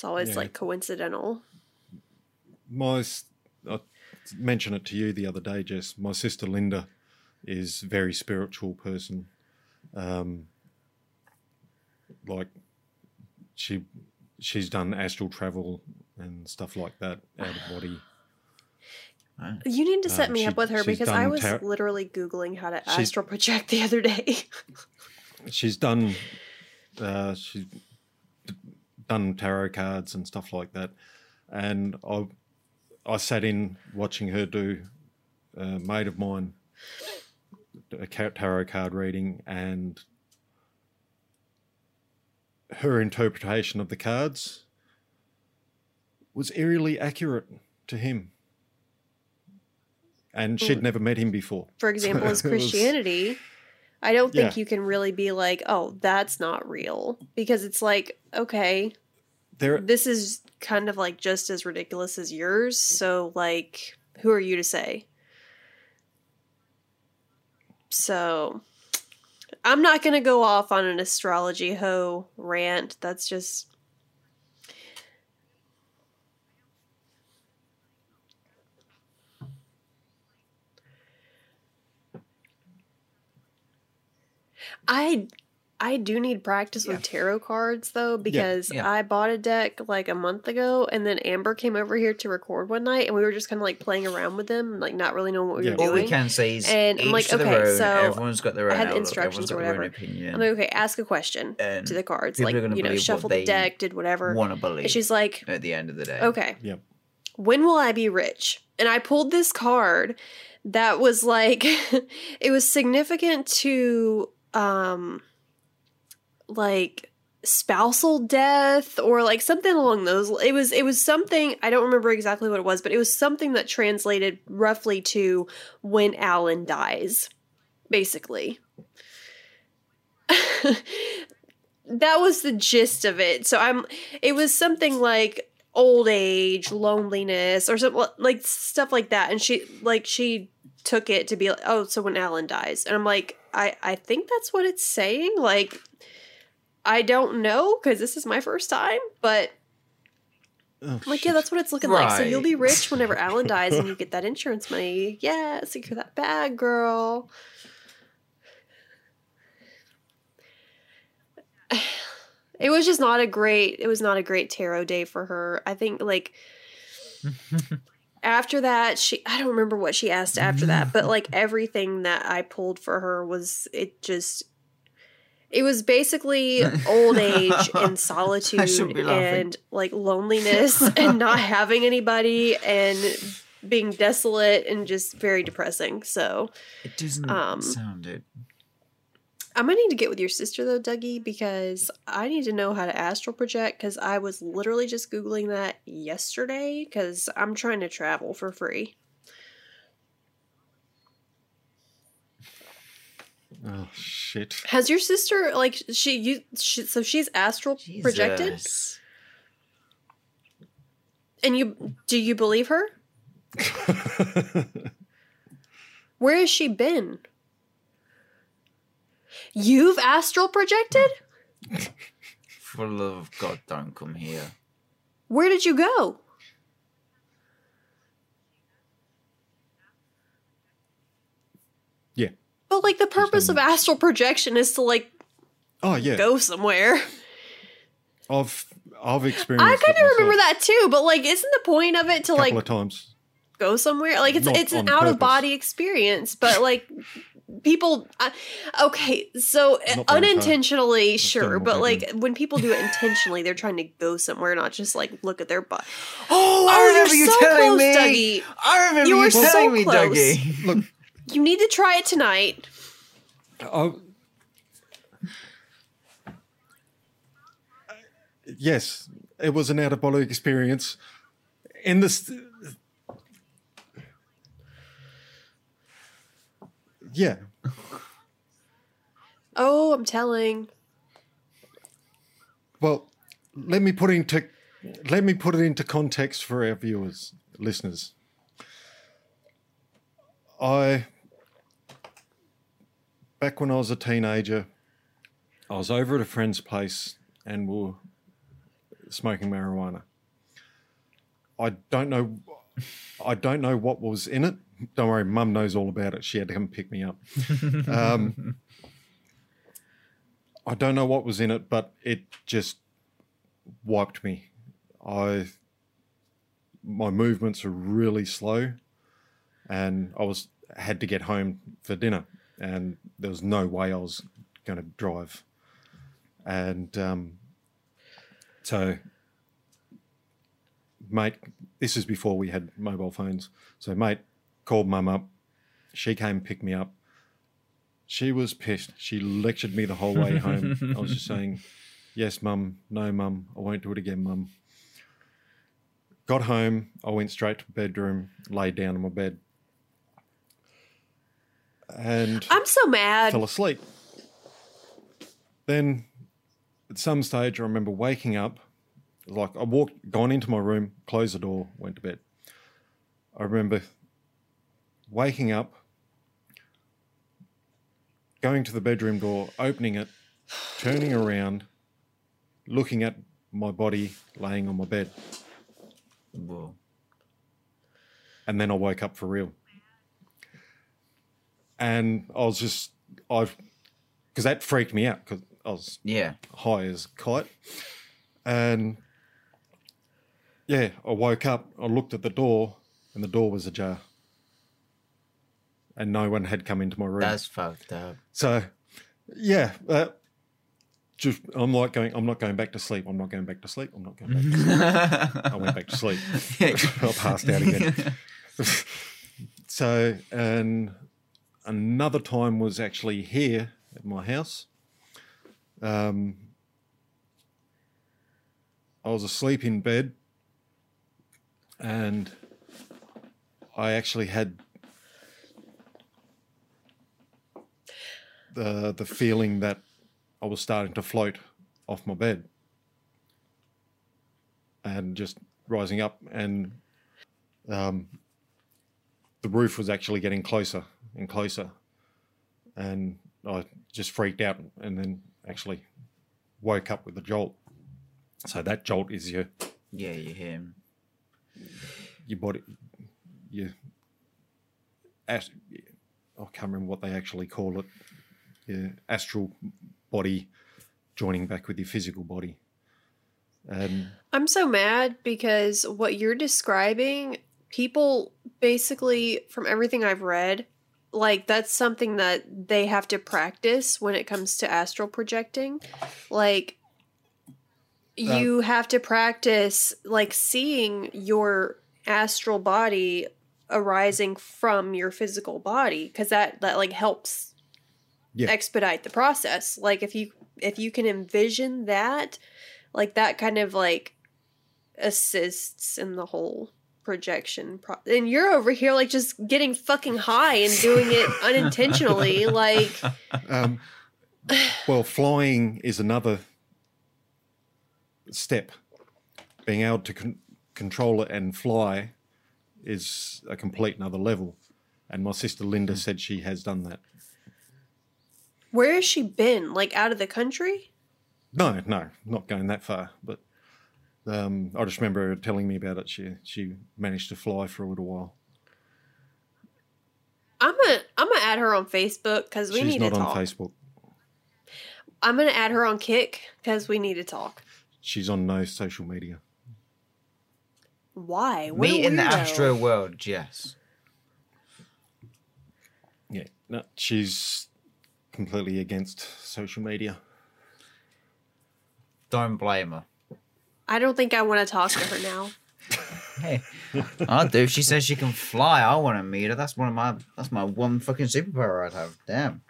S3: It's always
S2: Yeah.
S3: like coincidental.
S2: My, I mentioned it to you the other day, Jess. My sister Linda is a very spiritual person. Um, like she, she's done astral travel and stuff like that out of body.
S3: You need to set
S2: Um,
S3: me
S2: she-
S3: up with her because I was
S2: tar-
S3: literally googling how to astral project the other day.
S2: She's done, uh, she's d- done tarot cards and stuff like that, and I, I sat in watching her do. Uh, a mate of mine, a tarot card reading, and her interpretation of the cards was eerily accurate to him. And she'd hmm. never met him before.
S3: For example, is
S2: It was-
S3: Christianity. I don't think
S2: Yeah.
S3: you can really be like, oh, that's not real. Because it's like, okay,
S2: There,
S3: this is kind of like just as ridiculous as yours. So, like, who are you to say? So, I'm not going to go off on an astrology hoe rant. That's just. I I do need practice with tarot cards though because
S1: Yeah.
S3: I bought a deck like a month ago and then Amber came over here to record one night and we were just kind of like playing around with them like not really knowing what we
S2: Yeah.
S3: were
S1: All we
S3: doing.
S1: can say is
S3: And I'm
S1: each
S3: like,
S1: to their
S3: okay,
S1: own.
S3: so
S1: everyone's got their own I
S3: had
S1: outlook,
S3: instructions or
S1: everyone's got their own
S3: whatever.
S1: opinion.
S3: I'm like, okay, ask a question
S1: And
S3: to the cards. Like,
S1: are
S3: you know,
S1: believe
S3: shuffle the deck, did whatever.
S1: want to believe.
S3: And she's like,
S1: at the end of the day.
S3: okay,
S2: Yep.
S3: when will I be rich? And I pulled this card that was like it was significant to um like spousal death or like something along those it was it was something I don't remember exactly what it was, but it was something that translated roughly to when Alan dies, basically. that was the gist of it. So I'm it was something like old age, loneliness, or something like stuff like that. And she like she took it to be like, oh, so when Alan dies, and I'm like, I I think that's what it's saying. Like, I don't know because this is my first time, but
S2: Oh,
S3: I'm like, yeah, that's what it's looking like. So you'll be rich whenever Alan dies, and you get that insurance money. Yeah, secure that bag, girl. It was just not a great. It was not a great tarot day for her. I think like after that she i don't remember what she asked after that but like everything that i pulled for her was it just it was basically old age and solitude
S1: shouldn't be laughing.
S3: and like loneliness and not having anybody and being desolate and just very depressing so
S1: It doesn't
S3: Um,
S1: sound it.
S3: I'm gonna need to get with your sister though dougie because i need to know how to astral project because i was literally just googling that yesterday because i'm trying to travel for free
S2: Oh shit.
S3: Has your sister like she you she, so she's astral projected and you do you believe her? Where has she been? You've astral projected?
S1: For the love of God, don't come here.
S3: Where did you go?
S2: yeah.
S3: But like the purpose of astral projection is to like
S2: Oh yeah.
S3: go somewhere.
S2: I've I've experienced.
S3: I kind of remember that too, but like isn't the point of it to
S2: a couple
S3: like
S2: of times.
S3: go somewhere. Like it's
S2: Not
S3: it's an
S2: on
S3: out of body experience, but like people. Uh, okay, so
S2: Not
S3: unintentionally, sure, but like when people do it intentionally, they're trying to go somewhere, not just like look at their butt.
S1: Oh,
S3: Oh,
S1: I remember
S3: so
S1: telling
S3: close,
S1: me.
S3: Dougie.
S1: I remember
S3: You
S1: you,
S3: so
S1: telling me,
S3: close.
S1: Dougie.
S2: Look,
S3: You need to try it tonight.
S2: I, yes, it was an out of body experience. In this, yeah,
S3: Oh, I'm telling.
S2: Well, let me put into let me put it into context for our viewers, listeners. I back when I was a teenager, I was over at a friend's place and we were smoking marijuana. I don't know I don't know what was in it. Don't worry, mum knows all about it. She had to come pick me up. Um, I don't know what was in it, but it just wiped me. I my movements were really slow, and I was had to get home for dinner, and there was no way I was going to drive, and um, so mate, this is before we had mobile phones. So mate called mum up. She came and picked me up. She was pissed. She lectured me the whole way home. I was just saying, yes, mum, no, mum, I won't do it again, mum. Got home, I went straight to the bedroom, laid down in my bed, and
S3: I'm so mad.
S2: fell asleep. Then, at some stage, I remember waking up. Like I walked, gone into my room, closed the door, went to bed. I remember waking up, going to the bedroom door, opening it, turning around, looking at my body laying on my bed,
S1: Whoa.
S2: and then I woke up for real. And I was just, I, because that freaked me out because I was
S1: Yeah.
S2: high as kite. And yeah, I woke up, I looked at the door, and the door was ajar. And no one had come into my room.
S1: That's fucked up.
S2: so, yeah, uh, just I'm like going, I'm not going back to sleep. I'm not going back to sleep. I'm not going back to sleep. I went back to sleep. I passed out again. so, and another time was actually here at my house. Um, I was asleep in bed, and I actually had the the feeling that I was starting to float off my bed, and just rising up, and um, the roof was actually getting closer and closer, and I just freaked out, and then actually woke up with a jolt. So that jolt is your
S1: yeah, you hear him.
S2: your body, your I can't remember what they actually call it. Your astral body joining back with your physical body, and
S3: I'm so mad because what you're describing, people basically, from everything I've read, like that's something that they have to practice when it comes to astral projecting. Like, uh, you have to practice, like, seeing your astral body arising from your physical body because that that like helps
S2: Yeah.
S3: expedite the process like if you if you can envision that like that kind of like assists in the whole projection pro- and you're over here like just getting fucking high and doing it unintentionally like
S2: um, well, flying is another step. Being able to con- control it and fly is a complete another level. And my sister Linda said she has done that.
S3: Where has she been like out of the country
S2: No, no, not going that far. But um, I just remember her telling me about it. She she managed to fly for a little while.
S3: i'm gonna i'm gonna add her on facebook because we
S2: She's
S3: need
S2: not on Facebook.
S3: i'm gonna add her on Kik because we need to talk
S2: She's on no social media.
S3: why What a
S1: Me in the
S3: weirdo.
S1: Astro world, yes.
S2: Yeah, no, she's completely against social media.
S1: Don't blame her.
S3: i don't think i want to talk to her now
S1: Hey, I do. If she says she can fly, I want to meet her. That's one of my. That's my one fucking superpower I'd have. Damn.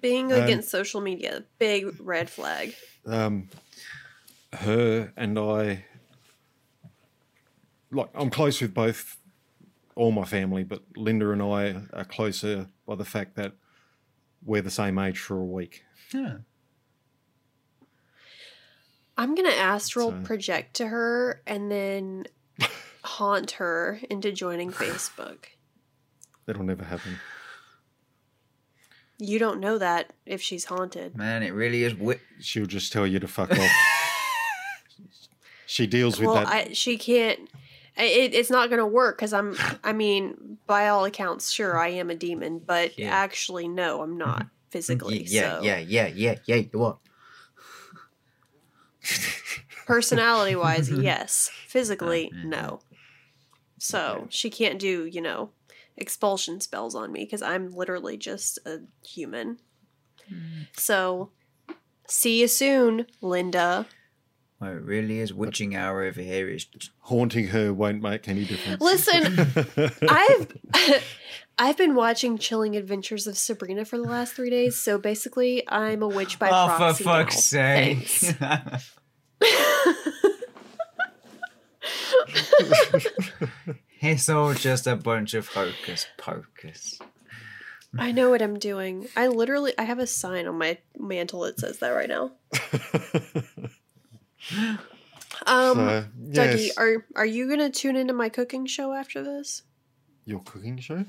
S3: being
S2: Um,
S3: against social media big red flag
S2: um, her and I, like, I'm close with both, all my family, but Linda and I are closer by the fact that we're the same age for a week.
S1: Yeah.
S3: I'm gonna astral
S2: So-
S3: project to her and then haunt her into joining Facebook.
S2: That'll never happen.
S3: You don't know that if she's haunted.
S1: Man, it really is. Wi-
S2: She'll just tell you to fuck off. she deals with
S3: Well,
S2: that.
S3: I, she can't. It, it's not gonna work because I'm. I mean, by all accounts, sure, I am a demon, but
S1: Yeah.
S3: actually, no, I'm not mm-hmm. Mm-hmm. physically.
S1: yeah,
S3: so.
S1: yeah, yeah, yeah, yeah. You are.
S3: personality wise, yes. Physically, no. So she can't do, you know, expulsion spells on me because I'm literally just a human. Mm. So see you soon, Linda.
S1: Well, it really is. Witching hour over here is.
S2: Haunting her won't make any difference.
S3: Listen, I've I've been watching Chilling Adventures of Sabrina for the last three days, so basically I'm a witch by
S1: oh, for
S3: proxy. now.
S1: fuck's sake!
S3: Thanks.
S1: it's all just a bunch of hocus pocus.
S3: I know what I'm doing. I literally I have a sign on my mantle that says that right now. Um
S2: so,
S3: Dougie, are are you gonna tune into my cooking show after this?
S2: your cooking show.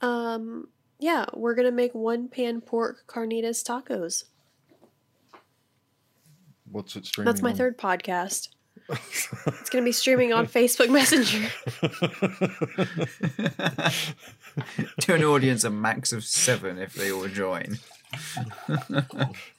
S3: Um yeah, we're gonna make one pan pork carnitas tacos.
S2: What's it streaming?
S3: That's my
S2: on?
S3: third podcast. It's gonna be streaming on Facebook Messenger.
S1: to an audience a max of seven if they all join.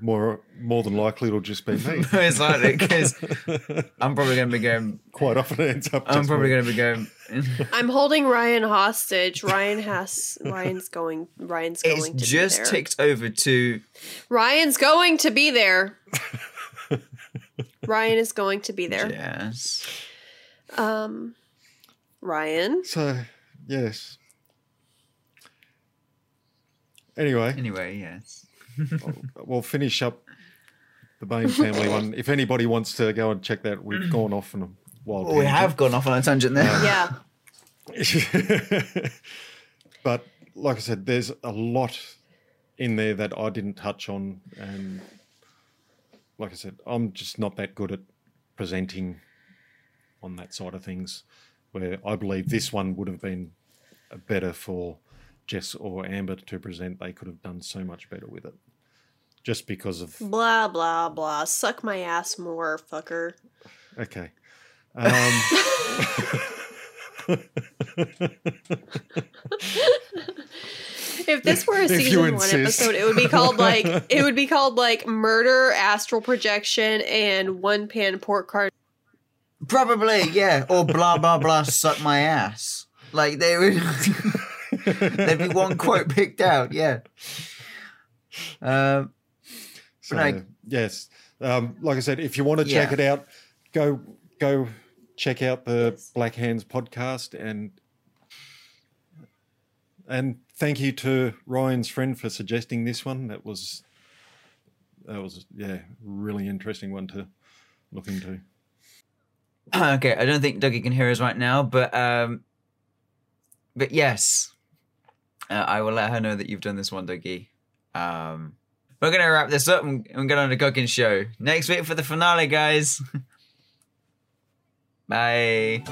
S2: more, more than likely, it'll just be me.
S1: it's like because I'm probably going to be going.
S2: Quite often, it ends up.
S1: I'm
S2: just
S1: probably
S2: me.
S1: going to be going.
S3: I'm holding Ryan hostage. Ryan has Ryan's going Ryan's going
S1: It's
S3: to
S1: just
S3: be there.
S1: ticked over to
S3: Ryan's going to be there. Ryan is going to be there.
S1: yes.
S3: Um Ryan.
S2: So, yes. Anyway,
S1: Anyway, yes.
S2: We'll finish up the Bain family one. If anybody wants to go and check that, we've gone off on a wild.
S1: Well, we have gone off on a tangent there.
S3: Yeah.
S2: but like I said, there's a lot in there that I didn't touch on, and like I said, I'm just not that good at presenting on that side of things. Where I believe this one would have been better for Jess or Amber to present. They could have done so much better with it, just because of
S3: Blah blah blah. Suck my ass more, fucker.
S2: Okay. Um,
S3: If this were a season one episode, it would be called like it would be called like murder, astral projection, and one pan pork cart.
S1: Probably, yeah. Or blah blah blah. Suck my ass. Like they would. There'd be one quote picked out. Yeah. Um.
S2: So, yes, um, like I said, if you want to check it out, go go check out the
S3: Yes.
S2: Black Hands podcast and and thank you to Ryan's friend for suggesting this one. That was that was yeah, really interesting one to look into.
S1: Okay, I don't think Dougie can hear us right now, but um, but yes, uh, I will let her know that you've done this one, Dougie. Um, we're gonna wrap this up and, and get on the cooking show next week for the finale, guys. Bye.